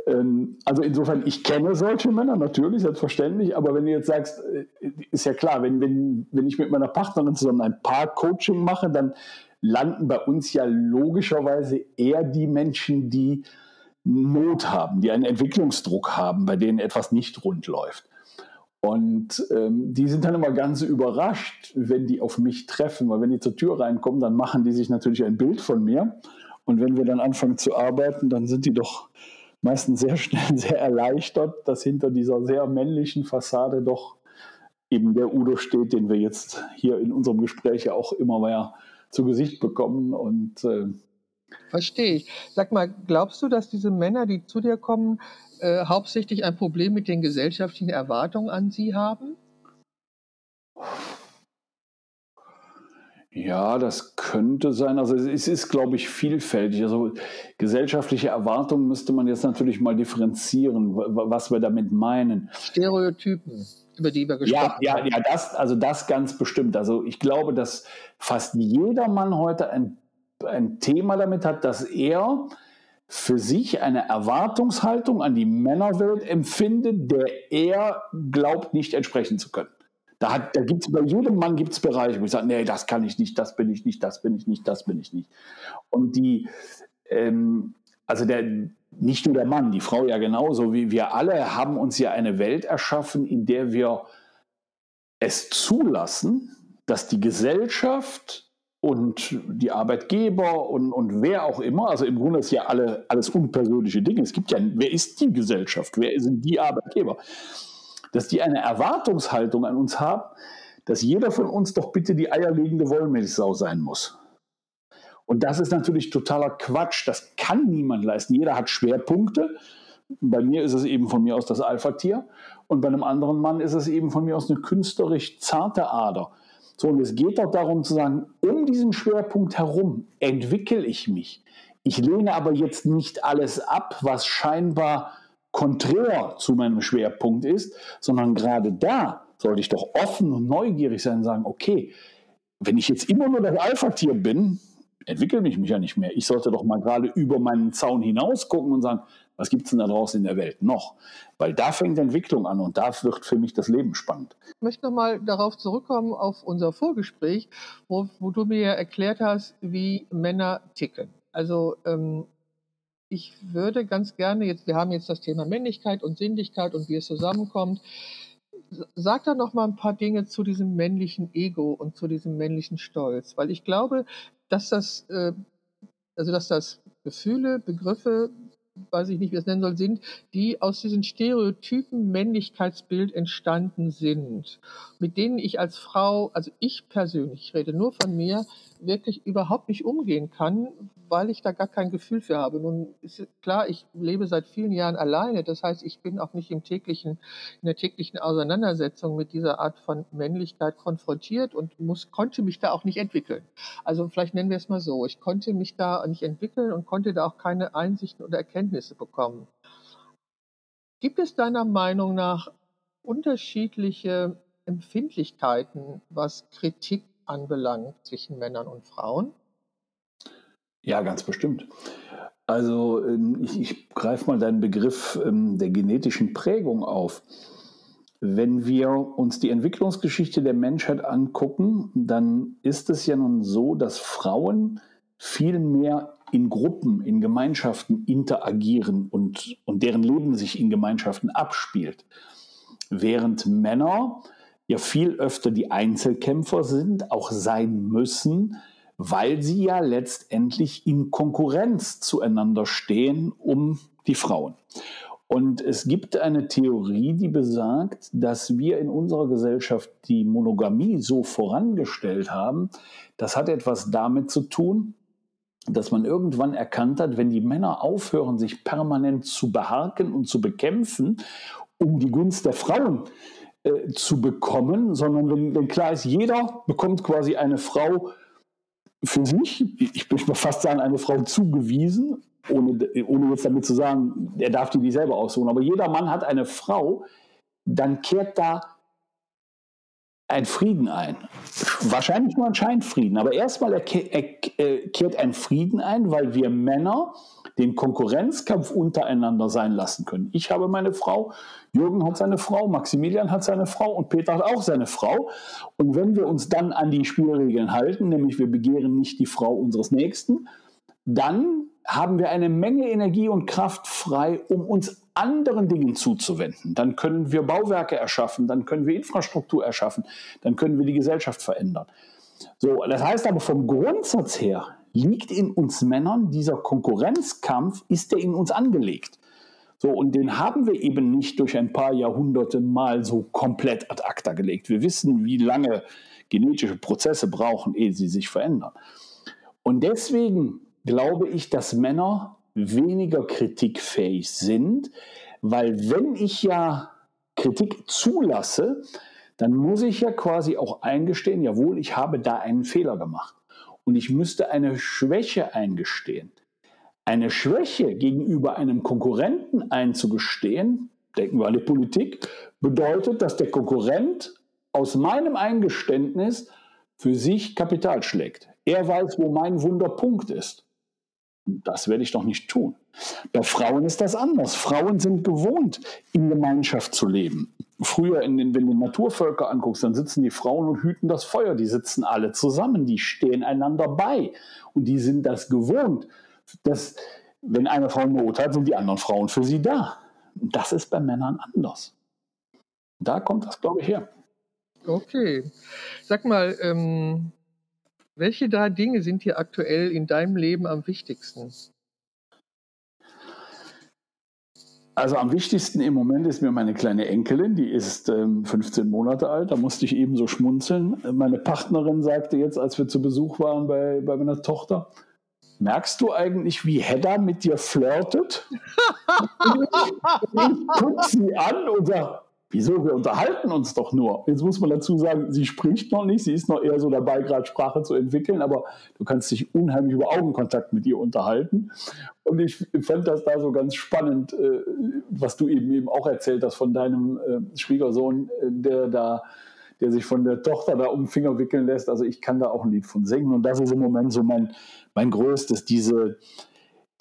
Ähm, also insofern, ich kenne solche Männer natürlich, selbstverständlich, aber wenn du jetzt sagst, äh, ist ja klar, wenn, wenn, wenn ich mit meiner Partnerin zusammen ein Paar-Coaching mache, dann landen bei uns ja logischerweise eher die Menschen, die Not haben, die einen Entwicklungsdruck haben, bei denen etwas nicht rund läuft. Und ähm, die sind dann immer ganz überrascht, wenn die auf mich treffen, weil wenn die zur Tür reinkommen, dann machen die sich natürlich ein Bild von mir. Und wenn wir dann anfangen zu arbeiten, dann sind die doch meistens sehr schnell sehr erleichtert, dass hinter dieser sehr männlichen Fassade doch eben der Udo steht, den wir jetzt hier in unserem Gespräch ja auch immer mehr zu Gesicht bekommen. Und äh, Verstehe ich. Sag mal, glaubst du, dass diese Männer, die zu dir kommen, äh, hauptsächlich ein Problem mit den gesellschaftlichen Erwartungen an sie haben? Ja, das könnte sein. Also es ist, glaube ich, vielfältig. Also gesellschaftliche Erwartungen müsste man jetzt natürlich mal differenzieren, was wir damit meinen. Stereotypen, über die wir gesprochen ja, haben. Ja, ja, das, also das ganz bestimmt. Also ich glaube, dass fast jeder Mann heute ein, ein Thema damit hat, dass er für sich eine Erwartungshaltung an die Männerwelt empfindet, der er glaubt, nicht entsprechen zu können. Da, da gibt's bei jedem Mann gibt es Bereiche, wo ich sage, nee, das kann ich nicht, das bin ich nicht, das bin ich nicht, das bin ich nicht. Und die, ähm, also der, nicht nur der Mann, die Frau ja genauso, wie wir alle haben uns ja eine Welt erschaffen, in der wir es zulassen, dass die Gesellschaft und die Arbeitgeber und, und wer auch immer, also im Grunde ist ja alle, alles unpersönliche Dinge. Es gibt ja, wer ist die Gesellschaft? Wer sind die Arbeitgeber? Dass die eine Erwartungshaltung an uns haben, dass jeder von uns doch bitte die eierlegende Wollmilchsau sein muss. Und das ist natürlich totaler Quatsch. Das kann niemand leisten. Jeder hat Schwerpunkte. Bei mir ist es eben von mir aus das Alpha-Tier. Und bei einem anderen Mann ist es eben von mir aus eine künstlerisch zarte Ader. So, und es geht doch darum zu sagen, um diesen Schwerpunkt herum entwickle ich mich. Ich lehne aber jetzt nicht alles ab, was scheinbar konträr zu meinem Schwerpunkt ist, sondern gerade da sollte ich doch offen und neugierig sein und sagen, okay, wenn ich jetzt immer nur das Alpha-Tier bin, entwickle ich mich ja nicht mehr. Ich sollte doch mal gerade über meinen Zaun hinaus gucken und sagen, was gibt es denn da draußen in der Welt noch? Weil da fängt Entwicklung an und da wird für mich das Leben spannend. Ich möchte nochmal darauf zurückkommen, auf unser Vorgespräch, wo, wo du mir erklärt hast, wie Männer ticken. Also ähm, ich würde ganz gerne, jetzt, wir haben jetzt das Thema Männlichkeit und Sinnlichkeit und wie es zusammenkommt. Sag da noch mal ein paar Dinge zu diesem männlichen Ego und zu diesem männlichen Stolz, weil ich glaube, dass das, äh, also dass das Gefühle, Begriffe weiß ich nicht, wie es nennen soll, sind, die aus diesem stereotypen Männlichkeitsbild entstanden sind, mit denen ich als Frau, also ich persönlich, ich rede nur von mir, wirklich überhaupt nicht umgehen kann, weil ich da gar kein Gefühl für habe. Nun ist klar, ich lebe seit vielen Jahren alleine, das heißt, ich bin auch nicht im täglichen, in der täglichen Auseinandersetzung mit dieser Art von Männlichkeit konfrontiert und muss, konnte mich da auch nicht entwickeln. Also vielleicht nennen wir es mal so, ich konnte mich da nicht entwickeln und konnte da auch keine Einsichten oder Erkenntnisse bekommen. Gibt es deiner Meinung nach unterschiedliche Empfindlichkeiten, was Kritik anbelangt zwischen Männern und Frauen? Ja, ganz bestimmt. Also ähm, ich, ich greife mal deinen Begriff ähm, der genetischen Prägung auf. Wenn wir uns die Entwicklungsgeschichte der Menschheit angucken, dann ist es ja nun so, dass Frauen viel mehr in Gruppen, in Gemeinschaften interagieren und, und deren Leben sich in Gemeinschaften abspielt. Während Männer ja viel öfter die Einzelkämpfer sind, auch sein müssen, weil sie ja letztendlich in Konkurrenz zueinander stehen um die Frauen. Und es gibt eine Theorie, die besagt, dass wir in unserer Gesellschaft die Monogamie so vorangestellt haben. Das hat etwas damit zu tun, dass man irgendwann erkannt hat, wenn die Männer aufhören, sich permanent zu beharken und zu bekämpfen, um die Gunst der Frauen äh, zu bekommen, sondern wenn, wenn, klar ist, jeder bekommt quasi eine Frau für sich, ich mal fast sagen, eine Frau zugewiesen, ohne, ohne jetzt damit zu sagen, er darf die nicht selber aussuchen, aber jeder Mann hat eine Frau, dann kehrt da ein Frieden ein. Wahrscheinlich nur ein Scheinfrieden, aber erstmal er, er, kehrt ein Frieden ein, weil wir Männer den Konkurrenzkampf untereinander sein lassen können. Ich habe meine Frau, Jürgen hat seine Frau, Maximilian hat seine Frau und Peter hat auch seine Frau. Und wenn wir uns dann an die Spielregeln halten, nämlich wir begehren nicht die Frau unseres Nächsten, dann haben wir eine Menge Energie und Kraft frei, um uns anderen Dingen zuzuwenden. Dann können wir Bauwerke erschaffen, dann können wir Infrastruktur erschaffen, dann können wir die Gesellschaft verändern. So, das heißt aber vom Grundsatz her liegt in uns Männern dieser Konkurrenzkampf, ist der in uns angelegt. So, und den haben wir eben nicht durch ein paar Jahrhunderte mal so komplett ad acta gelegt. Wir wissen, wie lange genetische Prozesse brauchen, ehe sie sich verändern. Und deswegen glaube ich, dass Männer weniger kritikfähig sind, weil wenn ich ja Kritik zulasse, dann muss ich ja quasi auch eingestehen, jawohl, ich habe da einen Fehler gemacht. Und ich müsste eine Schwäche eingestehen. Eine Schwäche gegenüber einem Konkurrenten einzugestehen, denken wir an die Politik, bedeutet, dass der Konkurrent aus meinem Eingeständnis für sich Kapital schlägt. Er weiß, wo mein Wunderpunkt ist. Das werde ich doch nicht tun. Bei Frauen ist das anders. Frauen sind gewohnt, in Gemeinschaft zu leben. Früher, in den, wenn du Naturvölker anguckst, dann sitzen die Frauen und hüten das Feuer. Die sitzen alle zusammen, die stehen einander bei. Und die sind das gewohnt, dass, wenn eine Frau Not hat, sind die anderen Frauen für sie da. Das ist bei Männern anders. Da kommt das, glaube ich, her. Okay. Sag mal, ähm, welche drei Dinge sind dir aktuell in deinem Leben am wichtigsten? Also am wichtigsten im Moment ist mir meine kleine Enkelin, die ist ähm, 15 Monate alt, da musste ich eben so schmunzeln. Meine Partnerin sagte jetzt, als wir zu Besuch waren bei, bei meiner Tochter, merkst du eigentlich, wie Hedda mit dir flirtet? ich gucke sie an und sage, Wieso? Wir unterhalten uns doch nur. Jetzt muss man dazu sagen, sie spricht noch nicht, sie ist noch eher so dabei, gerade Sprache zu entwickeln, aber du kannst dich unheimlich über Augenkontakt mit ihr unterhalten. Und ich fand das da so ganz spannend, äh, was du eben eben auch erzählt hast von deinem äh, Schwiegersohn, äh, der da der sich von der Tochter da um den Finger wickeln lässt. Also ich kann da auch ein Lied von singen. Und das ist im Moment so mein, mein größtes, diese,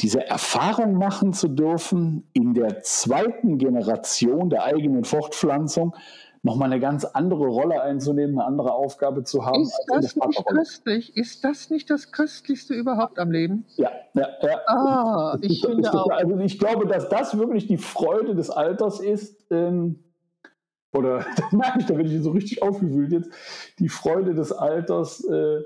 diese Erfahrung machen zu dürfen, in der zweiten Generation der eigenen Fortpflanzung nochmal eine ganz andere Rolle einzunehmen, eine andere Aufgabe zu haben. Ist das nicht köstlich? Ist das nicht das Köstlichste überhaupt am Leben? Ja, ja, ja. Ah, ich, ich finde auch. Also ich glaube, dass das wirklich die Freude des Alters ist. Ähm, oder das merke ich, da bin ich so richtig aufgewühlt jetzt. Die Freude des Alters. Äh,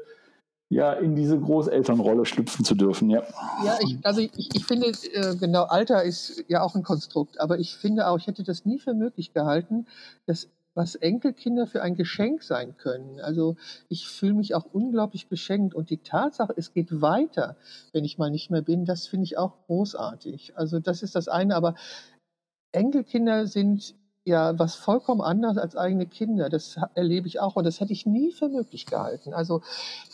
ja, in diese Großelternrolle schlüpfen zu dürfen, ja. Ja, ich, also ich, ich finde, äh, genau, Alter ist ja auch ein Konstrukt, aber ich finde auch, ich hätte das nie für möglich gehalten, dass was Enkelkinder für ein Geschenk sein können. Also ich fühle mich auch unglaublich beschenkt und die Tatsache, es geht weiter, wenn ich mal nicht mehr bin, das finde ich auch großartig. Also das ist das eine, aber Enkelkinder sind ja was vollkommen anderes als eigene Kinder. Das erlebe ich auch und das hätte ich nie für möglich gehalten. Also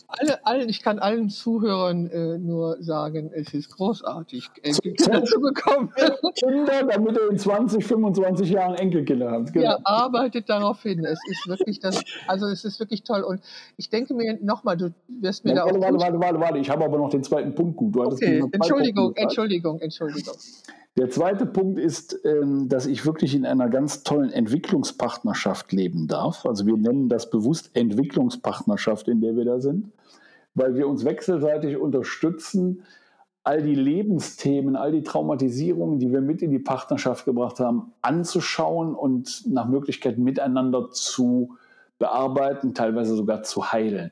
alle, allen, ich kann allen Zuhörern äh, nur sagen, es ist großartig, Enkelkinder zu bekommen. Kinder, damit ihr in 20, 25 Jahren Enkelkinder habt. Genau. Ja, arbeitet darauf hin. Es ist wirklich das, also es ist wirklich toll. Und ich denke mir nochmal, du wirst mir ja, da warte, auch. Warte, warte, warte, warte, ich habe aber noch den zweiten Punkt gut. Okay, Entschuldigung, Entschuldigung, Entschuldigung. Der zweite Punkt ist, ähm, dass ich wirklich in einer ganz tollen Entwicklungspartnerschaft leben darf. Also wir nennen das bewusst Entwicklungspartnerschaft, in der wir da sind, weil wir uns wechselseitig unterstützen, all die Lebensthemen, all die Traumatisierungen, die wir mit in die Partnerschaft gebracht haben, anzuschauen und nach Möglichkeit miteinander zu bearbeiten, teilweise sogar zu heilen.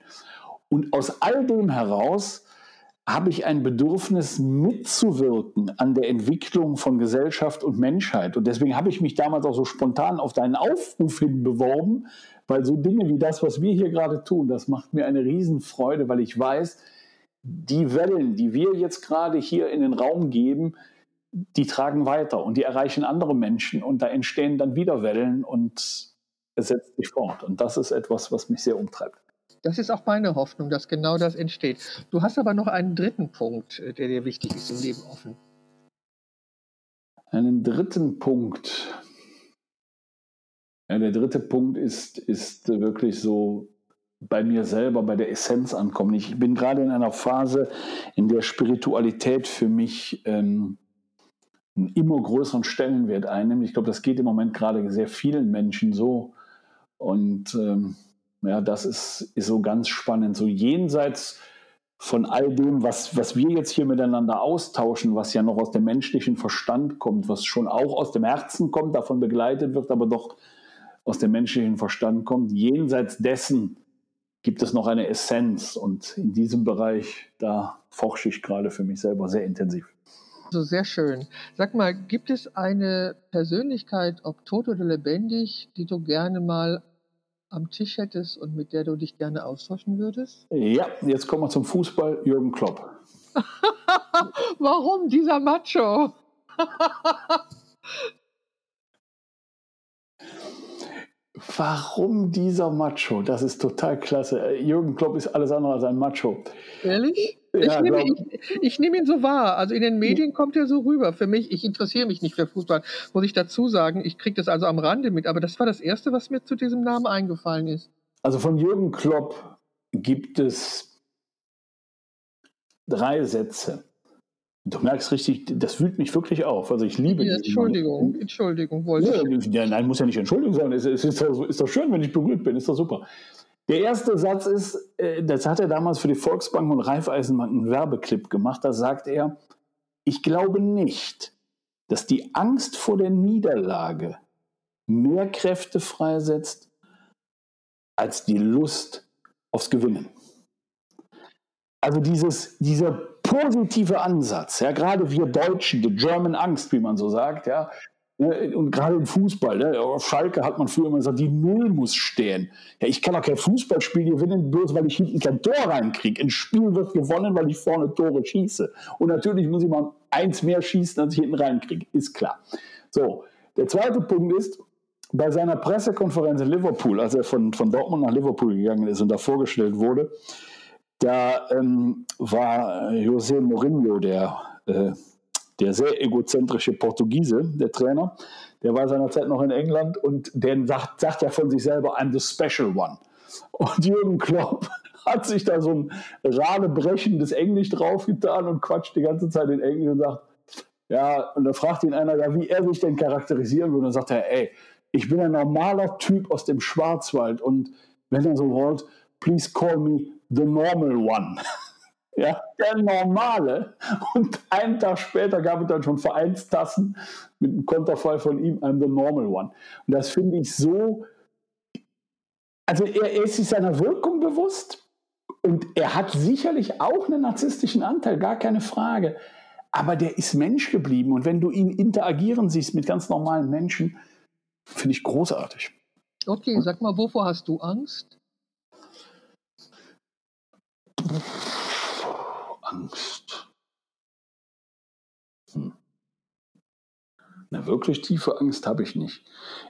Und aus all dem heraus habe ich ein Bedürfnis mitzuwirken an der Entwicklung von Gesellschaft und Menschheit. Und deswegen habe ich mich damals auch so spontan auf deinen Aufruf hin beworben, weil so Dinge wie das, was wir hier gerade tun, das macht mir eine Riesenfreude, weil ich weiß, die Wellen, die wir jetzt gerade hier in den Raum geben, die tragen weiter und die erreichen andere Menschen und da entstehen dann wieder Wellen und es setzt sich fort. Und das ist etwas, was mich sehr umtreibt. Das ist auch meine Hoffnung, dass genau das entsteht. Du hast aber noch einen dritten Punkt, äh, der dir wichtig ist im Leben offen. Einen dritten Punkt. Ja, der dritte Punkt ist, ist wirklich so bei mir selber, bei der Essenz ankommen. Ich bin gerade in einer Phase, in der Spiritualität für mich ähm, einen immer größeren Stellenwert einnimmt. Ich glaube, das geht im Moment gerade sehr vielen Menschen so. Und ähm, ja, das ist, ist so ganz spannend. So jenseits von all dem, was, was wir jetzt hier miteinander austauschen, was ja noch aus dem menschlichen Verstand kommt, was schon auch aus dem Herzen kommt, davon begleitet wird, aber doch aus dem menschlichen Verstand kommt, jenseits dessen gibt es noch eine Essenz. Und in diesem Bereich, da forsche ich gerade für mich selber sehr intensiv. Also sehr schön. Sag mal, gibt es eine Persönlichkeit, ob tot oder lebendig, die du gerne mal am Tisch hättest und mit der du dich gerne austauschen würdest? Ja, jetzt kommen wir zum Fußball. Jürgen Klopp. Warum dieser Macho? Warum dieser Macho? Das ist total klasse. Jürgen Klopp ist alles andere als ein Macho. Ehrlich? Ja, ich, nehme, ich, ich, nehme, ihn so wahr. Also in den Medien kommt er so rüber. Für mich, ich interessiere mich nicht für Fußball, muss ich dazu sagen. Ich kriege das also am Rande mit. Aber das war das Erste, was mir zu diesem Namen eingefallen ist. Also von Jürgen Klopp gibt es drei Sätze. Du merkst richtig, das wühlt mich wirklich auf. Also ich liebe ja, Entschuldigung, Entschuldigung, wollte ja, nein, muss ja nicht Entschuldigung sein. Es, es ist, doch, ist doch schön, wenn ich berührt bin. Ist doch super. Der erste Satz ist, äh, das hat er damals für die Volksbank und Raiffeisenbank einen Werbeclip gemacht. Da sagt er, ich glaube nicht, dass die Angst vor der Niederlage mehr Kräfte freisetzt als die Lust aufs Gewinnen. Also dieses, dieser positive Ansatz, ja, gerade wir Deutschen, die German Angst, wie man so sagt, ja, ne, und gerade im Fußball, ne, auf Schalke hat man früher immer gesagt, die Null muss stehen. Ja, ich kann doch kein Fußballspiel gewinnen, bloß weil ich hinten kein Tor reinkriege. Ein Spiel wird gewonnen, weil ich vorne Tore schieße. Und natürlich muss ich mal eins mehr schießen, als ich hinten reinkriege. Ist klar. So, der zweite Punkt ist, bei seiner Pressekonferenz in Liverpool, als er von, von Dortmund nach Liverpool gegangen ist und da vorgestellt wurde, da ähm, war José Mourinho, der, äh, der sehr egozentrische Portugiese, der Trainer. Der war seinerzeit noch in England und der sagt, sagt ja von sich selber, I'm the special one. Und Jürgen Klopp hat sich da so ein radebrechendes Englisch draufgetan und quatscht die ganze Zeit in Englisch und sagt, ja, und da fragt ihn einer, ja, wie er sich denn charakterisieren würde. Und dann sagt er, ey, ich bin ein normaler Typ aus dem Schwarzwald und wenn er so wollt, please call me the normal one. ja, der normale. Und einen Tag später gab es dann schon Vereinstassen mit einem Konterfall von ihm, I'm the normal one. Und das finde ich so, also er, er ist sich seiner Wirkung bewusst Und er hat sicherlich auch einen narzisstischen Anteil, gar keine Frage. Aber der ist Mensch geblieben. Und wenn du ihn interagieren siehst mit ganz normalen Menschen, finde ich großartig. Okay, sag mal, wovor hast du Angst? Angst. Hm. Eine wirklich tiefe Angst habe ich nicht.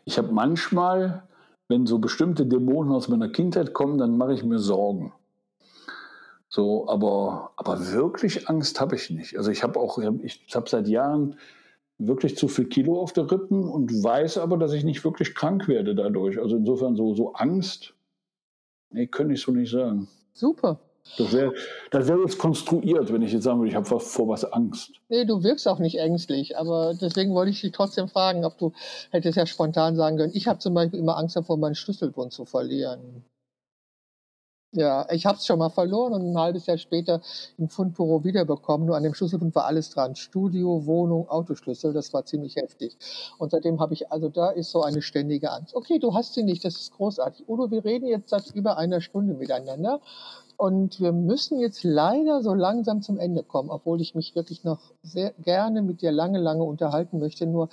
Ich habe manchmal, wenn so bestimmte Dämonen aus meiner Kindheit kommen, dann mache ich mir Sorgen. So, aber, aber wirklich Angst habe ich nicht. Also ich habe auch, ich habe seit Jahren wirklich zu viel Kilo auf der Rippen und weiß aber, dass ich nicht wirklich krank werde dadurch. Also insofern so, so Angst, nee, könnte ich so nicht sagen. Super. Das wäre das wär jetzt konstruiert, wenn ich jetzt sagen würde, ich habe vor was Angst. Nee, du wirkst auch nicht ängstlich, aber deswegen wollte ich dich trotzdem fragen, ob du hättest ja spontan sagen können, ich habe zum Beispiel immer Angst davor, meinen Schlüsselbund zu verlieren. Ja, ich habe es schon mal verloren und ein halbes Jahr später im Fundbüro wiederbekommen. Nur an dem Schlüsselbund war alles dran. Studio, Wohnung, Autoschlüssel. Das war ziemlich heftig. Und seitdem habe ich, also da ist so eine ständige Angst. Okay, du hast sie nicht. Das ist großartig. Udo, wir reden jetzt seit über einer Stunde miteinander. Und wir müssen jetzt leider so langsam zum Ende kommen, obwohl ich mich wirklich noch sehr gerne mit dir lange, lange unterhalten möchte. Nur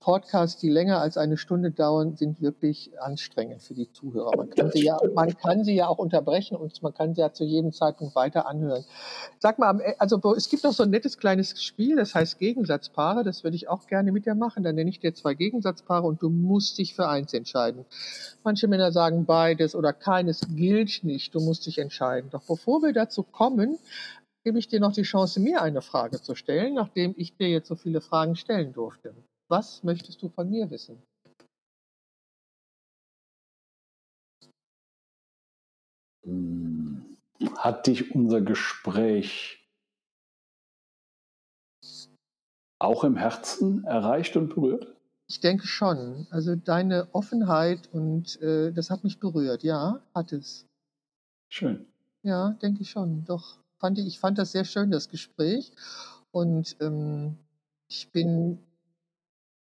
Podcasts, die länger als eine Stunde dauern, sind wirklich anstrengend für die Zuhörer. Man kann sie ja, man kann sie ja auch unterbrechen und man kann sie ja zu jedem Zeitpunkt weiter anhören. Sag mal, e, also es gibt noch so ein nettes kleines Spiel, das heißt Gegensatzpaare. Das würde ich auch gerne mit dir machen. Dann nenne ich dir zwei Gegensatzpaare und du musst dich für eins entscheiden. Manche Männer sagen beides oder keines gilt nicht. Du musst dich entscheiden. Doch bevor wir dazu kommen, gebe ich dir noch die Chance, mir eine Frage zu stellen, nachdem ich dir jetzt so viele Fragen stellen durfte. Was möchtest du von mir wissen? Hm. Hat dich unser Gespräch auch im Herzen erreicht und berührt? Ich denke schon. Also deine Offenheit und äh, das hat mich berührt. Ja, hat es. Schön. Ja, denke ich schon. Doch fand ich, ich fand das sehr schön, das Gespräch. Und ähm, ich bin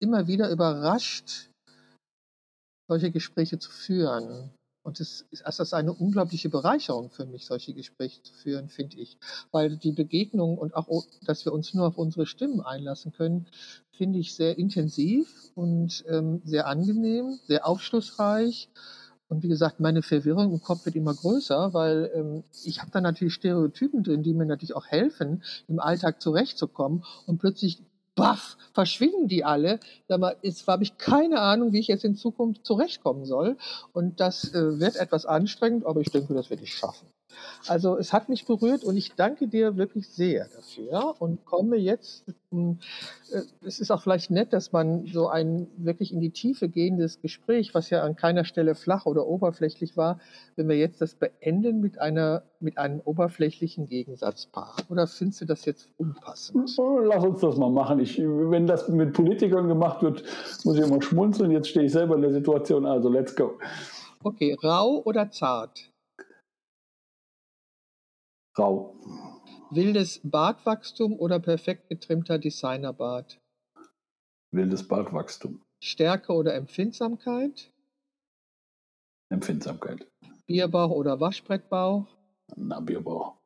immer wieder überrascht, solche Gespräche zu führen. Und es ist, ist eine unglaubliche Bereicherung für mich, solche Gespräche zu führen, finde ich. Weil die Begegnung und auch, dass wir uns nur auf unsere Stimmen einlassen können, finde ich sehr intensiv und ähm, sehr angenehm, sehr aufschlussreich. Und wie gesagt, meine Verwirrung im Kopf wird immer größer, weil ähm, ich habe da natürlich Stereotypen drin, die mir natürlich auch helfen, im Alltag zurechtzukommen. Und plötzlich baff, verschwinden die alle. Sag mal, jetzt habe ich keine Ahnung, wie ich jetzt in Zukunft zurechtkommen soll. Und das äh, wird etwas anstrengend, aber ich denke, das werde ich schaffen. Also es hat mich berührt und ich danke dir wirklich sehr dafür und komme jetzt, äh, es ist auch vielleicht nett, dass man so ein wirklich in die Tiefe gehendes Gespräch, was ja an keiner Stelle flach oder oberflächlich war, wenn wir jetzt das beenden mit einer mit einem oberflächlichen Gegensatzpaar. Oder findest du das jetzt unpassend? Lass uns das mal machen. Ich, wenn das mit Politikern gemacht wird, muss ich immer schmunzeln. Jetzt stehe ich selber in der Situation, also let's go. Okay, rau oder zart? Rau. Wildes Bartwachstum oder perfekt getrimmter Designerbart? Wildes Bartwachstum. Stärke oder Empfindsamkeit? Empfindsamkeit. Bierbauch oder Waschbrettbauch? Na, Bierbauch.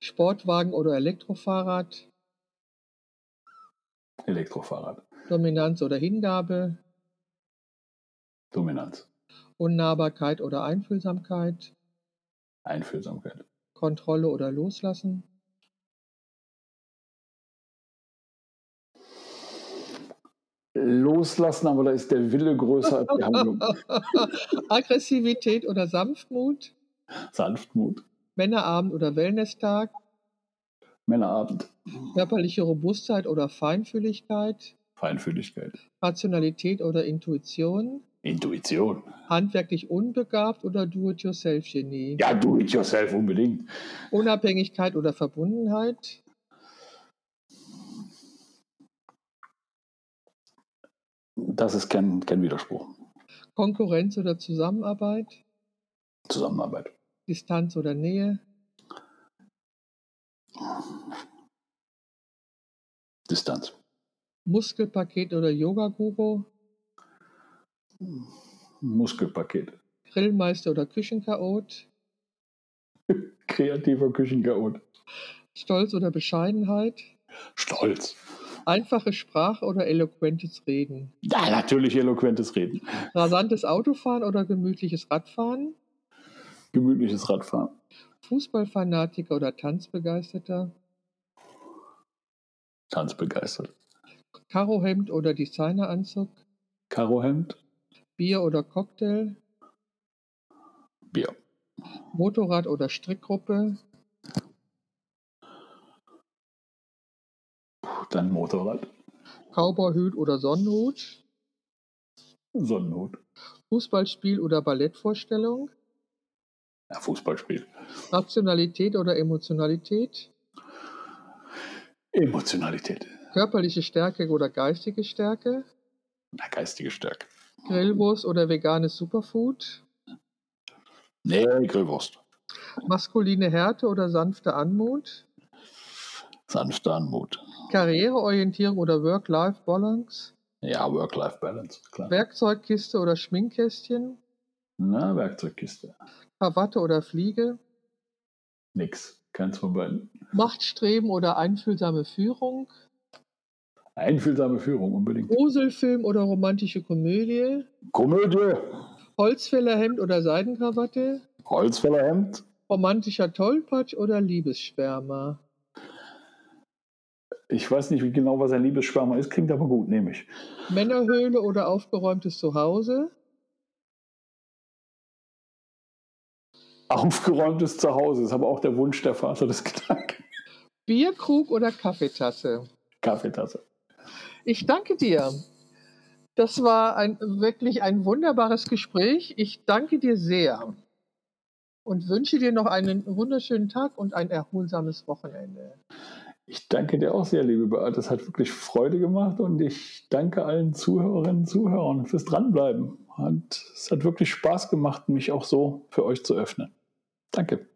Sportwagen oder Elektrofahrrad? Elektrofahrrad. Dominanz oder Hingabe? Dominanz. Unnahbarkeit oder Einfühlsamkeit? Einfühlsamkeit. Kontrolle oder Loslassen? Loslassen, aber da ist der Wille größer als die Handlung. Aggressivität oder Sanftmut? Sanftmut. Männerabend oder Wellnesstag? Männerabend. Körperliche Robustheit oder Feinfühligkeit? Feinfühligkeit. Rationalität oder Intuition? Intuition. Handwerklich unbegabt oder Do-it-yourself-Genie? Ja, Do-it-yourself unbedingt. Unabhängigkeit oder Verbundenheit? Das ist kein, kein Widerspruch. Konkurrenz oder Zusammenarbeit? Zusammenarbeit. Distanz oder Nähe? Distanz. Muskelpaket oder Yoga-Guru? Muskelpaket. Grillmeister oder Küchenchaot? Kreativer Küchenchaot. Stolz oder Bescheidenheit? Stolz. Einfache Sprache oder eloquentes Reden? Ja, natürlich eloquentes Reden. Rasantes Autofahren oder gemütliches Radfahren? Gemütliches Radfahren. Fußballfanatiker oder Tanzbegeisterter? Tanzbegeistert. Karohemd oder Designeranzug? Karohemd. Bier oder Cocktail? Bier. Motorrad oder Strickgruppe? Dann Motorrad. Cowboyhut oder Sonnenhut? Sonnenhut. Fußballspiel oder Ballettvorstellung? Ja, Fußballspiel. Rationalität oder Emotionalität? Emotionalität. Körperliche Stärke oder geistige Stärke? Na, geistige Stärke. Grillwurst oder veganes Superfood? Nee, Grillwurst. Maskuline Härte oder sanfte Anmut? Sanfte Anmut. Karriereorientierung oder Work-Life-Balance? Ja, Work-Life-Balance, klar. Werkzeugkiste oder Schminkkästchen? Na, Werkzeugkiste. Krawatte oder Fliege? Nix. Keins von beiden. Machtstreben oder einfühlsame Führung? Einfühlsame Führung, unbedingt. Gruselfilm oder romantische Komödie? Komödie. Holzfällerhemd oder Seidenkrawatte? Holzfällerhemd. Romantischer Tollpatsch oder Liebessperma? Ich weiß nicht wie genau, was ein Liebessperma ist, klingt aber gut, nehme ich. Männerhöhle oder aufgeräumtes Zuhause? Aufgeräumtes Zuhause ist aber auch der Wunsch der Vater des Gedanken. Bierkrug oder Kaffeetasse? Kaffeetasse. Ich danke dir. Das war ein, wirklich ein wunderbares Gespräch. Ich danke dir sehr und wünsche dir noch einen wunderschönen Tag und ein erholsames Wochenende. Ich danke dir auch sehr, liebe Beate. Es hat wirklich Freude gemacht und ich danke allen Zuhörerinnen und Zuhörern fürs Dranbleiben. Und es hat wirklich Spaß gemacht, mich auch so für euch zu öffnen. Danke.